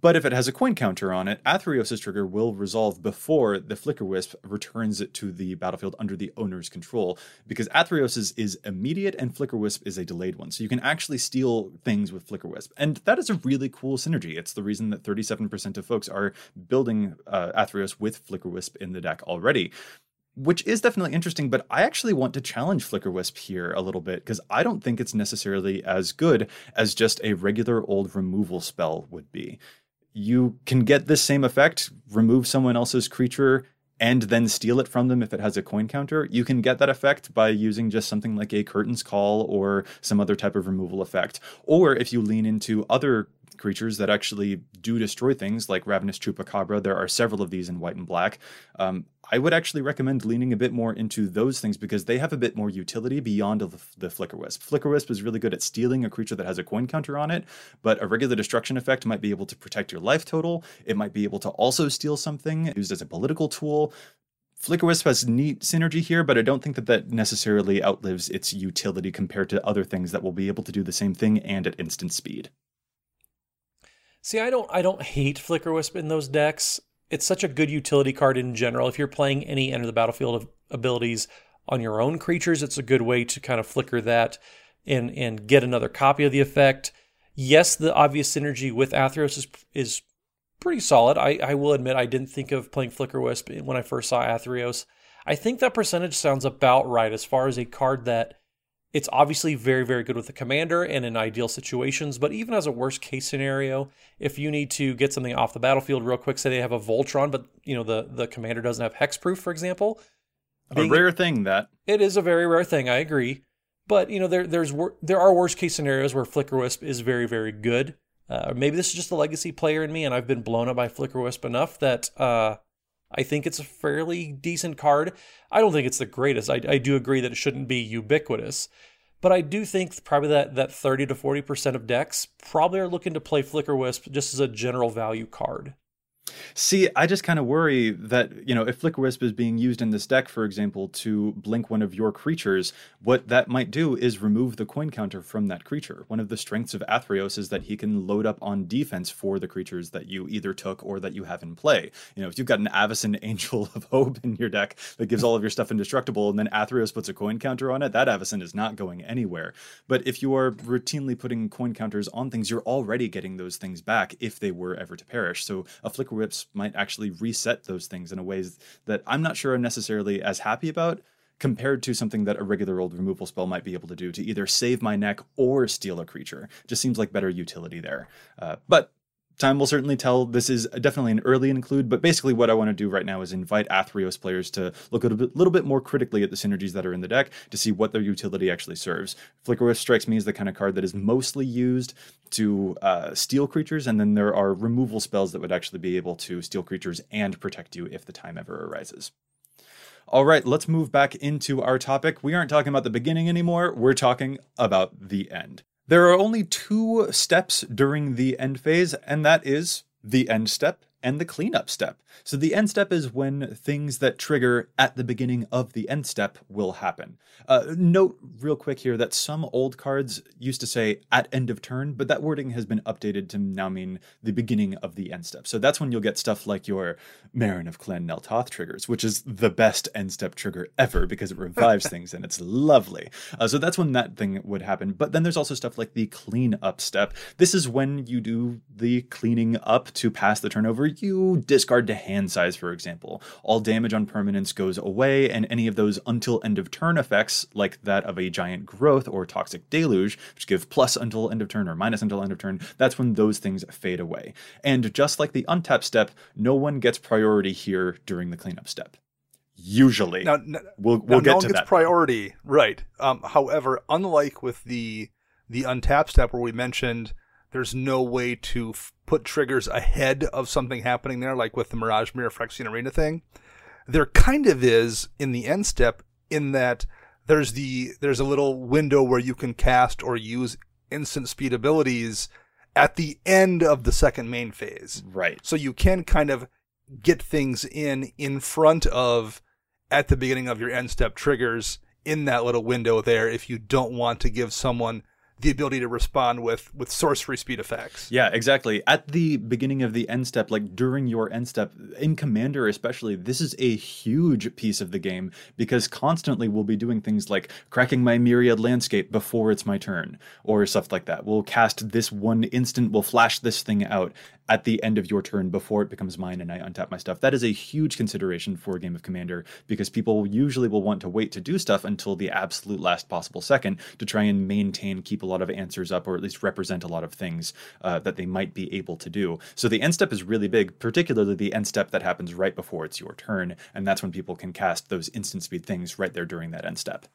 But if it has a coin counter on it, Athreos' trigger will resolve before the Flicker Wisp returns it to the battlefield under the owner's control, because Athreos is, immediate and Flicker Wisp is a delayed one. So you can actually steal things with Flicker Wisp. And that is a really cool synergy. It's the reason that 37% of folks are building uh, Athreos with Flicker Wisp in the deck already which is definitely interesting, but I actually want to challenge Flicker Wisp here a little bit because I don't think it's necessarily as good as just a regular old removal spell would be. You can get this same effect, remove someone else's creature and then steal it from them if it has a coin counter. You can get that effect by using just something like a Curtain's Call or some other type of removal effect. Or if you lean into other creatures that actually do destroy things like Ravenous Chupacabra. There are several of these in white and black. Um, I would actually recommend leaning a bit more into those things because they have a bit more utility beyond the, the Flicker Wisp. Flicker Wisp is really good at stealing a creature that has a coin counter on it, but a regular destruction effect might be able to protect your life total. It might be able to also steal something used as a political tool. Flicker Wisp has neat synergy here, but I don't think that that necessarily outlives its utility compared to other things that will be able to do the same thing and at instant speed. See, I don't I don't hate Flicker Wisp in those decks. It's such a good utility card in general. If you're playing any enter the battlefield abilities on your own creatures, it's a good way to kind of flicker that and and get another copy of the effect. Yes, the obvious synergy with Athreos is is pretty solid. I, I will admit I didn't think of playing Flicker Wisp when I first saw Athreos. I think that percentage sounds about right as far as a card that it's obviously very, very good with the commander and in ideal situations, but even as a worst case scenario, if you need to get something off the battlefield real quick, say they have a Voltron, but you know the, the commander doesn't have hexproof, for example. A rare thing that it is a very rare thing, I agree. But you know, there there's there are worst case scenarios where Flicker Wisp is very, very good. Uh, maybe this is just a legacy player in me, and I've been blown up by Flicker Wisp enough that uh, I think it's a fairly decent card. I don't think it's the greatest. I, I do agree that it shouldn't be ubiquitous, but I do think probably that that 30 to 40 percent of decks probably are looking to play Flicker Wisp just as a general value card. See, I just kind of worry that, you know, if Flicker Wisp is being used in this deck, for example, to blink one of your creatures, what that might do is remove the coin counter from that creature. One of the strengths of Athreos is that he can load up on defense for the creatures that you either took or that you have in play. You know, if you've got an Avacyn Angel of Hope in your deck that gives all of your stuff indestructible, and then Athreos puts a coin counter on it, that Avacyn is not going anywhere. But if you are routinely putting coin counters on things, you're already getting those things back if they were ever to perish. So a Flicker Wisp might actually reset those things in a ways that I'm not sure I'm necessarily as happy about compared to something that a regular old removal spell might be able to do to either save my neck or steal a creature. Just seems like better utility there. Uh, but time will certainly tell. This is definitely an early include, but basically what I want to do right now is invite Athreos players to look a little bit, little bit more critically at the synergies that are in the deck to see what their utility actually serves. Flicker strikes me as the kind of card that is mostly used to uh, steal creatures, and then there are removal spells that would actually be able to steal creatures and protect you if the time ever arises. All right, let's move back into our topic. We aren't talking about the beginning anymore, we're talking about the end. There are only two steps during the end phase, and that is the end step and the cleanup step. So the end step is when things that trigger at the beginning of the end step will happen. Uh, note real quick here that some old cards used to say at end of turn, but that wording has been updated to now mean the beginning of the end step. So that's when you'll get stuff like your Meren of Clan Neltoth triggers, which is the best end step trigger ever because it revives things and it's lovely. Uh, so that's when that thing would happen. But then there's also stuff like the clean up step. This is when you do the cleaning up to pass the turnover. You discard to hand size, for example. All damage on permanents goes away, and any of those until end of turn effects, like that of a giant growth or toxic deluge, which give plus until end of turn or minus until end of turn, that's when those things fade away. And just like the untap step, no one gets priority here during the cleanup step. Usually, now, we'll we'll now get no one to gets that. priority, right? Um, however, unlike with the the untap step where we mentioned there's no way to f- put triggers ahead of something happening there, like with the Mirage Mirror Phyrexian Arena thing. There kind of is in the end step, in that there's the there's a little window where you can cast or use instant speed abilities at the end of the second main phase. Right. So you can kind of get things in in front of at the beginning of your end step triggers in that little window there if you don't want to give someone the ability to respond with with sorcery speed effects. Yeah, exactly. At the beginning of the end step, like during your end step, in Commander especially, this is a huge piece of the game because constantly we'll be doing things like cracking my myriad landscape before it's my turn, or stuff like that. We'll cast this one instant, we'll flash this thing out at the end of your turn before it becomes mine and I untap my stuff. That is a huge consideration for a game of Commander because people usually will want to wait to do stuff until the absolute last possible second to try and maintain, keep a lot of answers up, or at least represent a lot of things uh, that they might be able to do. So the end step is really big, particularly the end step that happens right before it's your turn, and that's when people can cast those instant speed things right there during that end step.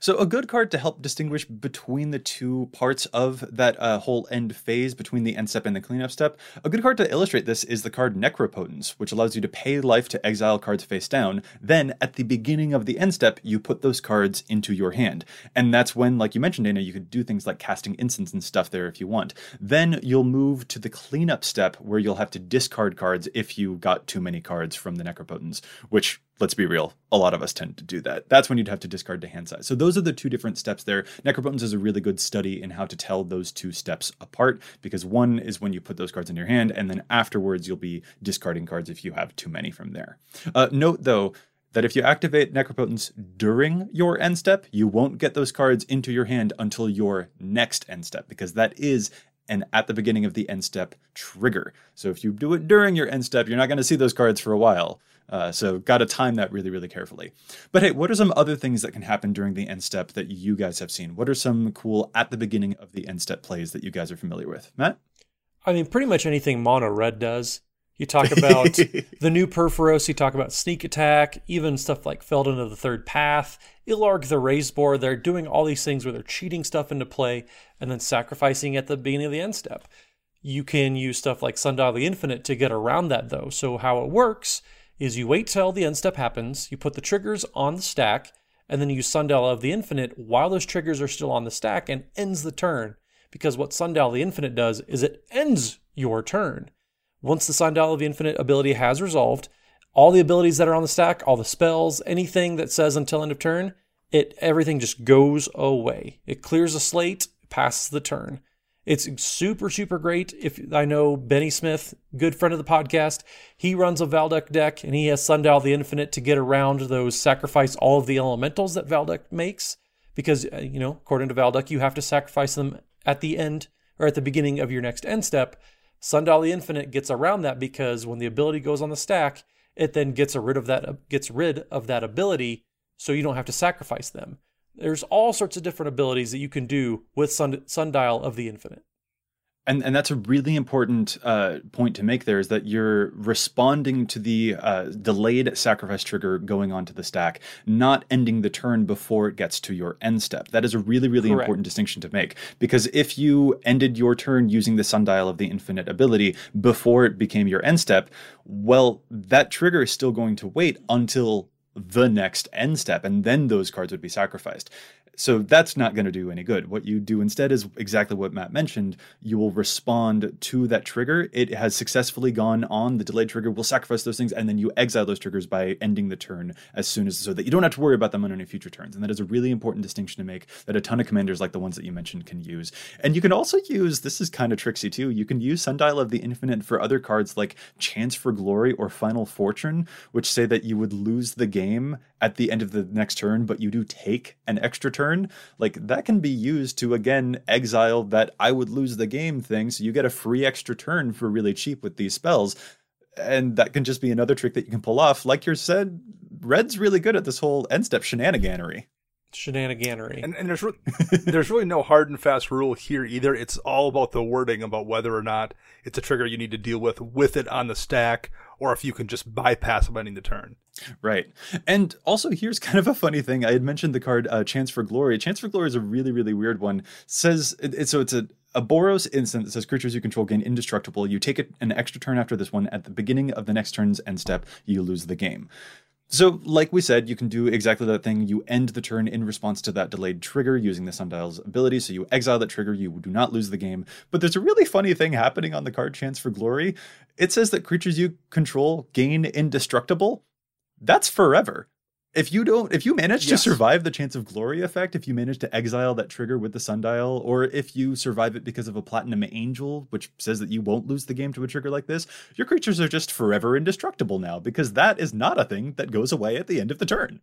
So, a good card to help distinguish between the two parts of that uh, whole end phase, between the end step and the cleanup step, a good card to illustrate this is the card Necropotence, which allows you to pay life to exile cards face down. Then, at the beginning of the end step, you put those cards into your hand. And that's when, like you mentioned, Dana, you could do things like casting instants and stuff there if you want. Then, you'll move to the cleanup step where you'll have to discard cards if you got too many cards from the Necropotence, which let's be real, a lot of us tend to do that. That's when you'd have to discard to hand size. So those are the two different steps there. Necropotence is a really good study in how to tell those two steps apart because one is when you put those cards in your hand, and then afterwards you'll be discarding cards if you have too many from there. Uh, note though, that if you activate Necropotence during your end step, you won't get those cards into your hand until your next end step, because that is an at the beginning of the end step trigger. So if you do it during your end step, you're not going to see those cards for a while. Uh, so got to time that really, really carefully. But hey, what are some other things that can happen during the end step that you guys have seen? What are some cool at the beginning of the end step plays that you guys are familiar with? Matt? I mean, pretty much anything mono red does. You talk about the new Purphoros, you talk about Sneak Attack, even stuff like Feldon of the Third Path, Ilharg the Raze-Boar. They're doing all these things where they're cheating stuff into play and then sacrificing at the beginning of the end step. You can use stuff like Sundial the Infinite to get around that, though. So, how it works is you wait till the end step happens, you put the triggers on the stack, and then you use Sundial of the Infinite while those triggers are still on the stack and ends the turn. Because what Sundial of the Infinite does is it ends your turn. Once the Sundial of the Infinite ability has resolved, all the abilities that are on the stack, all the spells, anything that says until end of turn, it everything just goes away. It clears a slate, passes the turn. It's super, super great. If I know Benny Smith, good friend of the podcast, he runs a Valduk deck and he has Sundial the Infinite to get around those sacrifice all of the elementals that Valduk makes. Because, uh, you know, according to Valduk, you have to sacrifice them at the end or at the beginning of your next end step. Sundial the Infinite gets around that because when the ability goes on the stack, it then gets rid of that gets rid of that ability, so you don't have to sacrifice them. There's all sorts of different abilities that you can do with Sun, Sundial of the Infinite. And and that's a really important uh, point to make there is that you're responding to the uh, delayed sacrifice trigger going onto the stack not ending the turn before it gets to your end step. That is a really really Correct. important distinction to make. Because if you ended your turn using the sundial of the infinite ability before it became your end step well that trigger is still going to wait until the next end step and then those cards would be sacrificed so that's not going to do any good. What you do instead is exactly what Matt mentioned. You will respond to that trigger. It has successfully gone on the delayed trigger. Will sacrifice those things, and then you exile those triggers by ending the turn as soon as so that you don't have to worry about them on any future turns. And that is a really important distinction to make that a ton of commanders like the ones that you mentioned can use. And you can also use this is kind of tricksy too. You can use Sundial of the Infinite for other cards like Chance for Glory or Final Fortune, which say that you would lose the game at the end of the next turn, but you do take an extra turn, like that can be used to again exile that I would lose the game thing. So you get a free extra turn for really cheap with these spells. And that can just be another trick that you can pull off. Like you said, Red's really good at this whole end step shenaniganery. Shenaniganery. And, and there's re- there's really no hard and fast rule here either. It's all about the wording about whether or not it's a trigger you need to deal with with it on the stack, or if you can just bypass ending the turn. Right. And also, here's kind of a funny thing. I had mentioned the card uh, Chance for Glory. Chance for Glory is a really, really weird one. says it, so it's a a Boros instant that says creatures you control gain indestructible. You take it an extra turn after this one. At the beginning of the next turn's end step, you lose the game. So, like we said, you can do exactly that thing. You end the turn in response to that delayed trigger using the Sundial's ability. So you exile that trigger, you do not lose the game. But there's a really funny thing happening on the card Chance for Glory. It says that creatures you control gain indestructible. That's forever if you don't if you manage Yes. to survive the chance of glory effect if you manage to exile that trigger with the sundial or if you survive it because of a platinum angel which says that you won't lose the game to a trigger like this your creatures are just forever indestructible now because that is not a thing that goes away at the end of the turn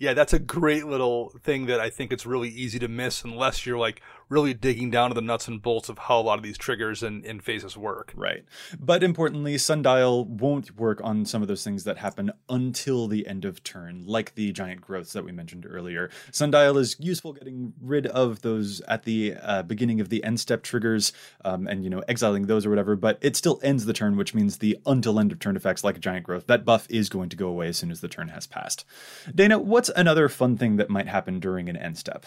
Yeah, that's a great little thing that I think it's really easy to miss unless you're like really digging down to the nuts and bolts of how a lot of these triggers and, and phases work. Right. But importantly, Sundial won't work on some of those things that happen until the end of turn, like the giant growths that we mentioned earlier. Sundial is useful getting rid of those at the uh, beginning of the end step triggers um, and, you know, exiling those or whatever, but it still ends the turn, which means the until end of turn effects like giant growth, that buff is going to go away as soon as the turn has passed. Dana, what's another fun thing that might happen during an end step?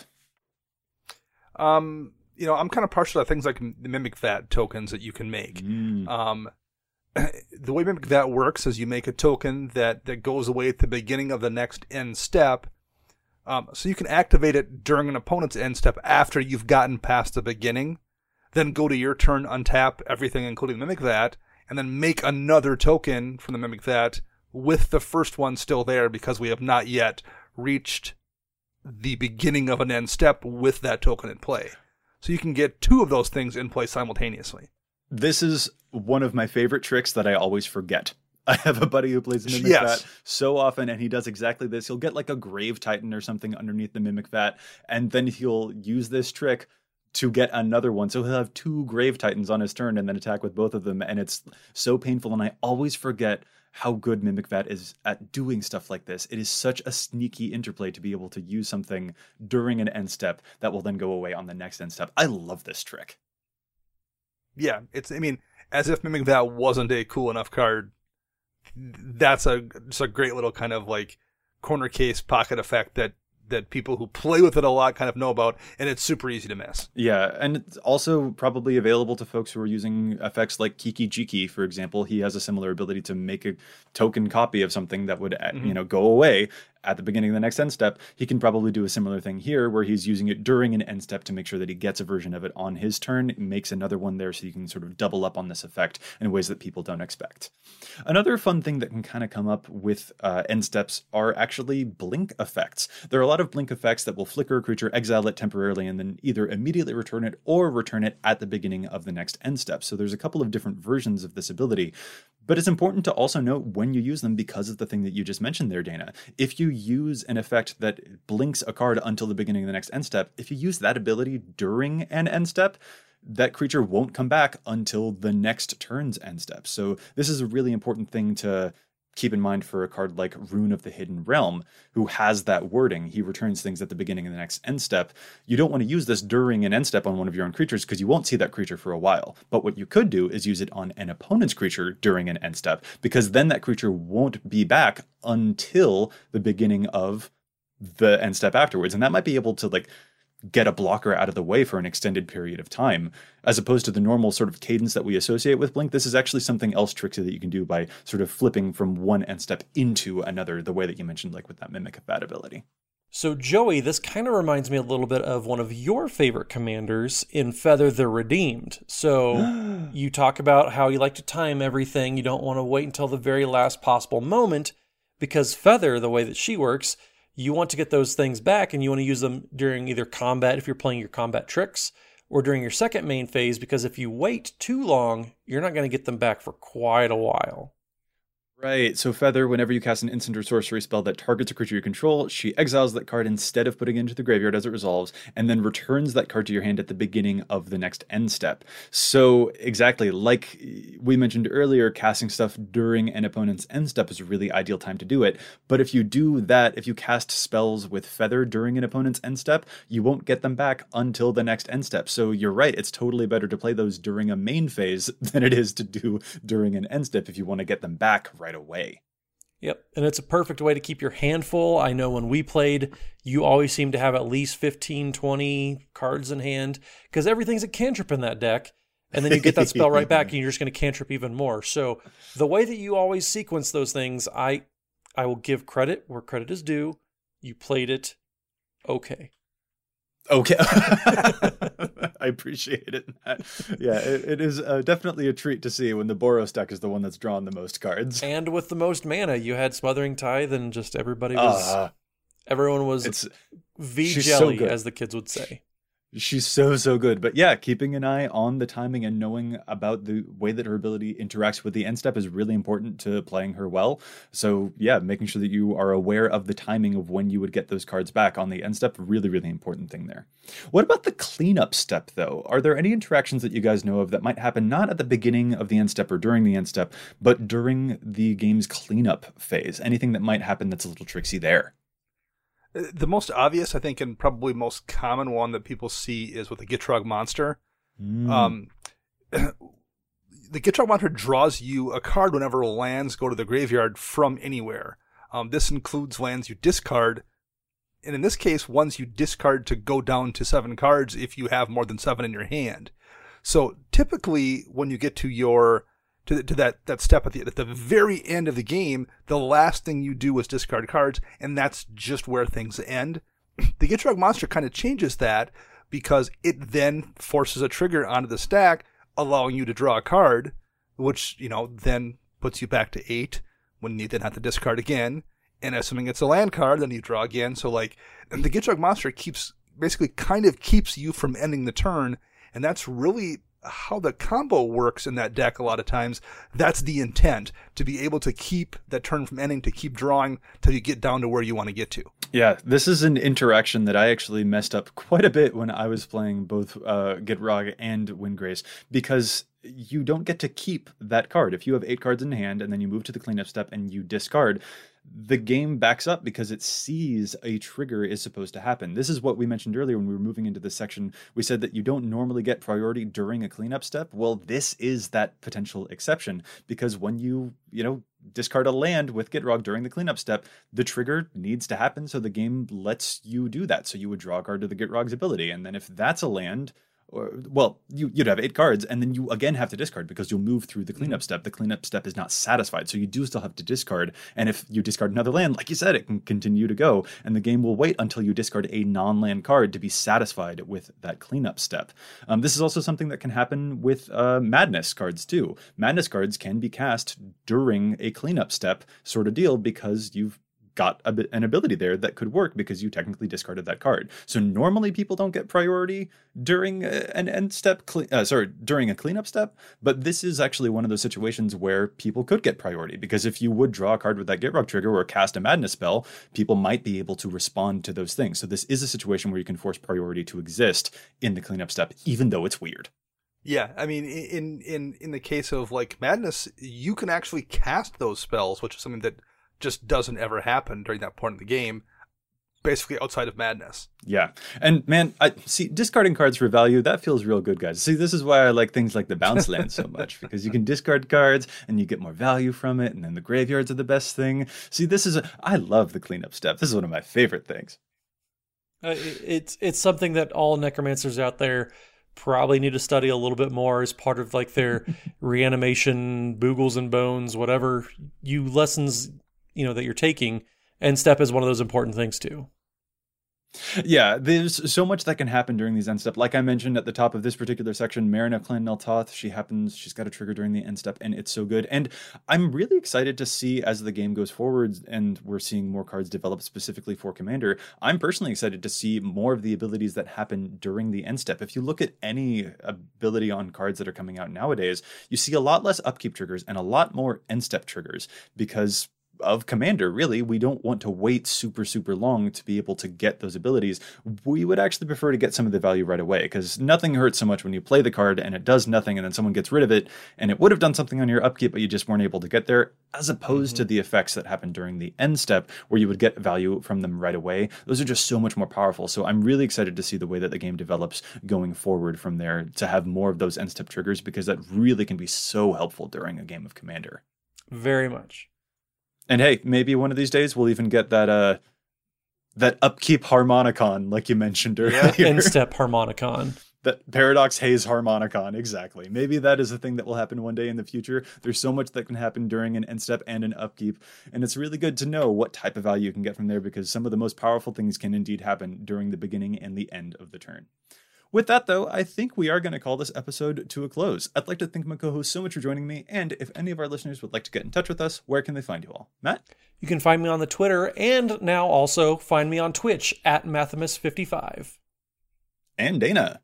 Um, you know, I'm kind of partial to things like the Mimic Vat tokens that you can make. Um, the way Mimic Vat works is you make a token that, that goes away at the beginning of the next end step. Um, so you can activate it during an opponent's end step after you've gotten past the beginning. Then go to your turn, untap everything, including Mimic Vat, and then make another token from the Mimic Vat with the first one still there because we have not yet reached the beginning of an end step with that token in play. So you can get two of those things in play simultaneously. This is one of my favorite tricks that I always forget. I have a buddy who plays Mimic Yes. Vat so often, and he does exactly this. He'll get like a Grave Titan or something underneath the Mimic Vat, and then he'll use this trick to get another one. So he'll have two Grave Titans on his turn and then attack with both of them, and it's so painful. And I always forget how good Mimic Vat is at doing stuff like this. It is such a sneaky interplay to be able to use something during an end step that will then go away on the next end step. I love this trick. Yeah, it's. I mean, as if Mimic Vat wasn't a cool enough card. That's a just a great little kind of like corner case pocket effect that that people who play with it a lot kind of know about, and it's super easy to miss. Yeah, and it's also probably available to folks who are using effects like Kiki Jiki, for example. He has a similar ability to make a token copy of something that would, uh, you know, go away at the beginning of the next end step. He can probably do a similar thing here, where he's using it during an end step to make sure that he gets a version of it on his turn, makes another one there, so you can sort of double up on this effect in ways that people don't expect. Another fun thing that can kind of come up with uh, end steps are actually blink effects. There are a lot of blink effects that will flicker a creature, exile it temporarily, and then either immediately return it or return it at the beginning of the next end step. So there's a couple of different versions of this ability. But it's important to also note when you use them because of the thing that you just mentioned there, Dana. If you use an effect that blinks a card until the beginning of the next end step, if you use that ability during an end step, that creature won't come back until the next turn's end step. So this is a really important thing to keep in mind for a card like Roon of the Hidden Realm, who has that wording. He returns things at the beginning of the next end step. You don't want to use this during an end step on one of your own creatures because you won't see that creature for a while. But what you could do is use it on an opponent's creature during an end step because then that creature won't be back until the beginning of the end step afterwards. And that might be able to like get a blocker out of the way for an extended period of time, as opposed to the normal sort of cadence that we associate with Blink. This is actually something else tricksy that you can do by sort of flipping from one end step into another, the way that you mentioned, like with that Mimic of Bad ability. So, Joey, this kind of reminds me a little bit of one of your favorite commanders in Feather the Redeemed. So, you talk about how you like to time everything. You don't want to wait until the very last possible moment because Feather, the way that she works, you want to get those things back and you want to use them during either combat if you're playing your combat tricks or during your second main phase because if you wait too long, you're not going to get them back for quite a while. Right. So Feather, whenever you cast an instant or sorcery spell that targets a creature you control, she exiles that card instead of putting it into the graveyard as it resolves, and then returns that card to your hand at the beginning of the next end step. So exactly like we mentioned earlier, casting stuff during an opponent's end step is a really ideal time to do it. But if you do that, if you cast spells with Feather during an opponent's end step, you won't get them back until the next end step. So you're right. It's totally better to play those during a main phase than it is to do during an end step if you want to get them back right away. Yep. And it's a perfect way to keep your hand full. I know when we played, you always seem to have at least 15, 20 cards in hand because everything's a cantrip in that deck. And then you get that spell right back and you're just going to cantrip even more. So the way that you always sequence those things, I I will give credit where credit is due. You played it okay. Okay. I appreciate it. Yeah, it, it is uh, definitely a treat to see when the Boros deck is the one that's drawn the most cards. And with the most mana, you had Smothering Tithe and just everybody was Ah, everyone was it's V she's so jelly as the kids would say. She's so so good. But yeah, keeping an eye on the timing and knowing about the way that her ability interacts with the end step is really important to playing her well. So yeah, making sure that you are aware of the timing of when you would get those cards back on the end step, really really important thing there. What about the cleanup step though? Are there any interactions that you guys know of that might happen not at the beginning of the end step or during the end step, but during the game's cleanup phase? Anything that might happen that's a little tricksy there? The most obvious, I think, and probably most common one that people see is with the Gitrog monster. Mm. Um, the Gitrog monster draws you a card whenever lands go to the graveyard from anywhere. Um, this includes lands you discard, and in this case, ones you discard to go down to seven cards if you have more than seven in your hand. So typically, when you get to your to, to that, that step at the at the very end of the game, the last thing you do is discard cards, and that's just where things end. The Gitrog monster kind of changes that because it then forces a trigger onto the stack, allowing you to draw a card, which you know then puts you back to eight, when you then have to discard again. And assuming it's a land card, then you draw again. So like, the Gitrog monster keeps basically kind of keeps you from ending the turn, and that's really how the combo works in that deck a lot of times. That's the intent to be able to keep that turn from ending, to keep drawing till you get down to where you want to get to. Yeah, this is an interaction that I actually messed up quite a bit when I was playing both uh, Gitrog and Windgrace because you don't get to keep that card. If you have eight cards in hand and then you move to the cleanup step and you discard, the game backs up because it sees a trigger is supposed to happen. This is what we mentioned earlier when we were moving into this section. We said that you don't normally get priority during a cleanup step. Well, this is that potential exception because when you, you know, discard a land with Gitrog during the cleanup step, the trigger needs to happen, so the game lets you do that. So you would draw a card to the Gitrog's ability, and then if that's a land, or well, you, would have eight cards, and then you again have to discard because you'll move through the cleanup mm-hmm. step. The cleanup step is not satisfied, so you do still have to discard. And if you discard another land, like you said, it can continue to go, and the game will wait until you discard a non-land card to be satisfied with that cleanup step. Um, this is also something that can happen with uh, madness cards too. Madness cards can be cast during a cleanup step sort of deal because you've got a, an ability there that could work because you technically discarded that card. So normally people don't get priority during an end step, uh, sorry, during a cleanup step. But this is actually one of those situations where people could get priority because if you would draw a card with that Get Gitrog trigger or cast a Madness spell, people might be able to respond to those things. So this is a situation where you can force priority to exist in the cleanup step, even though it's weird. Yeah, I mean, in in in the case of like madness, you can actually cast those spells, which is something that just doesn't ever happen during that point of the game basically outside of madness. Yeah. And man, I see discarding cards for value, that feels real good, guys. See, this is why I like things like the bounce land so much, because you can discard cards and you get more value from it, and then the graveyards are the best thing. See, this is a I love the cleanup step. This is one of my favorite things. Uh, it's it's something that all necromancers out there probably need to study a little bit more as part of like their reanimation, boogles and bones, whatever you lessons you know that you're taking and step is one of those important things too yeah, there's so much that can happen during these end step. Like I mentioned at the top of this particular section, Meren of Clan Neltoth, she happens, she's got a trigger during the end step, and it's so good. And I'm really excited to see as the game goes forward and we're seeing more cards develop specifically for Commander. I'm personally excited to see more of the abilities that happen during the end step. If you look at any ability on cards that are coming out nowadays, you see a lot less upkeep triggers and a lot more end step triggers because of commander really we don't want to wait super super long to be able to get those abilities. We would actually prefer to get some of the value right away because nothing hurts so much when you play the card and it does nothing and then someone gets rid of it and it would have done something on your upkeep but you just weren't able to get there as opposed mm-hmm. to the effects that happen during the end step where you would get value from them right away. Those are just so much more powerful. So i'm really excited to see the way that the game develops going forward from there to have more of those end step triggers because that really can be so helpful during a game of commander. Very much and hey, maybe one of these days we'll even get that uh that upkeep harmonicon like you mentioned earlier. Yeah, in-step harmonicon. That paradox haze harmonicon, exactly. Maybe that is a thing that will happen one day in the future. There's so much that can happen during an end step and an upkeep, and it's really good to know what type of value you can get from there because some of the most powerful things can indeed happen during the beginning and the end of the turn. With that, though, I think we are going to call this episode to a close. I'd like to thank my co host so much for joining me. And if any of our listeners would like to get in touch with us, where can they find you all? Matt? You can find me on the Twitter and now also find me on Twitch at Mathimus55. And Dana.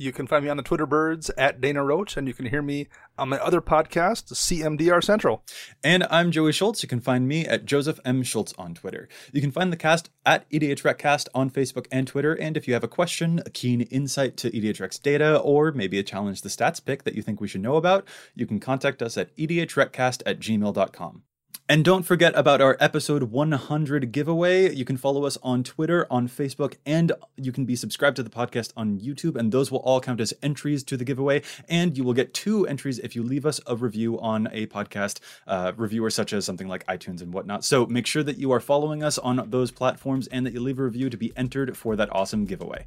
You can find me on the Twitter birds at Dana Roach, and you can hear me on my other podcast, CMDR Central. And I'm Joey Schultz. You can find me at Joseph M. Schultz on Twitter. You can find the cast at EDHRECcast on Facebook and Twitter. And if you have a question, a keen insight to EDHREC's data, or maybe a challenge the stats pick that you think we should know about, you can contact us at edhrecast at gmail.com. And don't forget about our episode 100 giveaway. You can follow us on Twitter, on Facebook, and you can be subscribed to the podcast on YouTube. And those will all count as entries to the giveaway. And you will get two entries if you leave us a review on a podcast uh, reviewer, such as something like iTunes and whatnot. So make sure that you are following us on those platforms and that you leave a review to be entered for that awesome giveaway.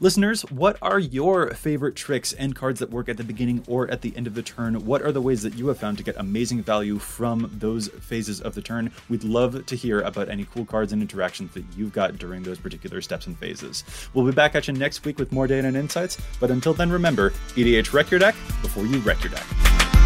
Listeners, what are your favorite tricks and cards that work at the beginning or at the end of the turn? What are the ways that you have found to get amazing value from those phases of the turn? We'd love to hear about any cool cards and interactions that you've got during those particular steps and phases. We'll be back at you next week with more data and insights, but until then, remember EDH wreck your deck before you wreck your deck.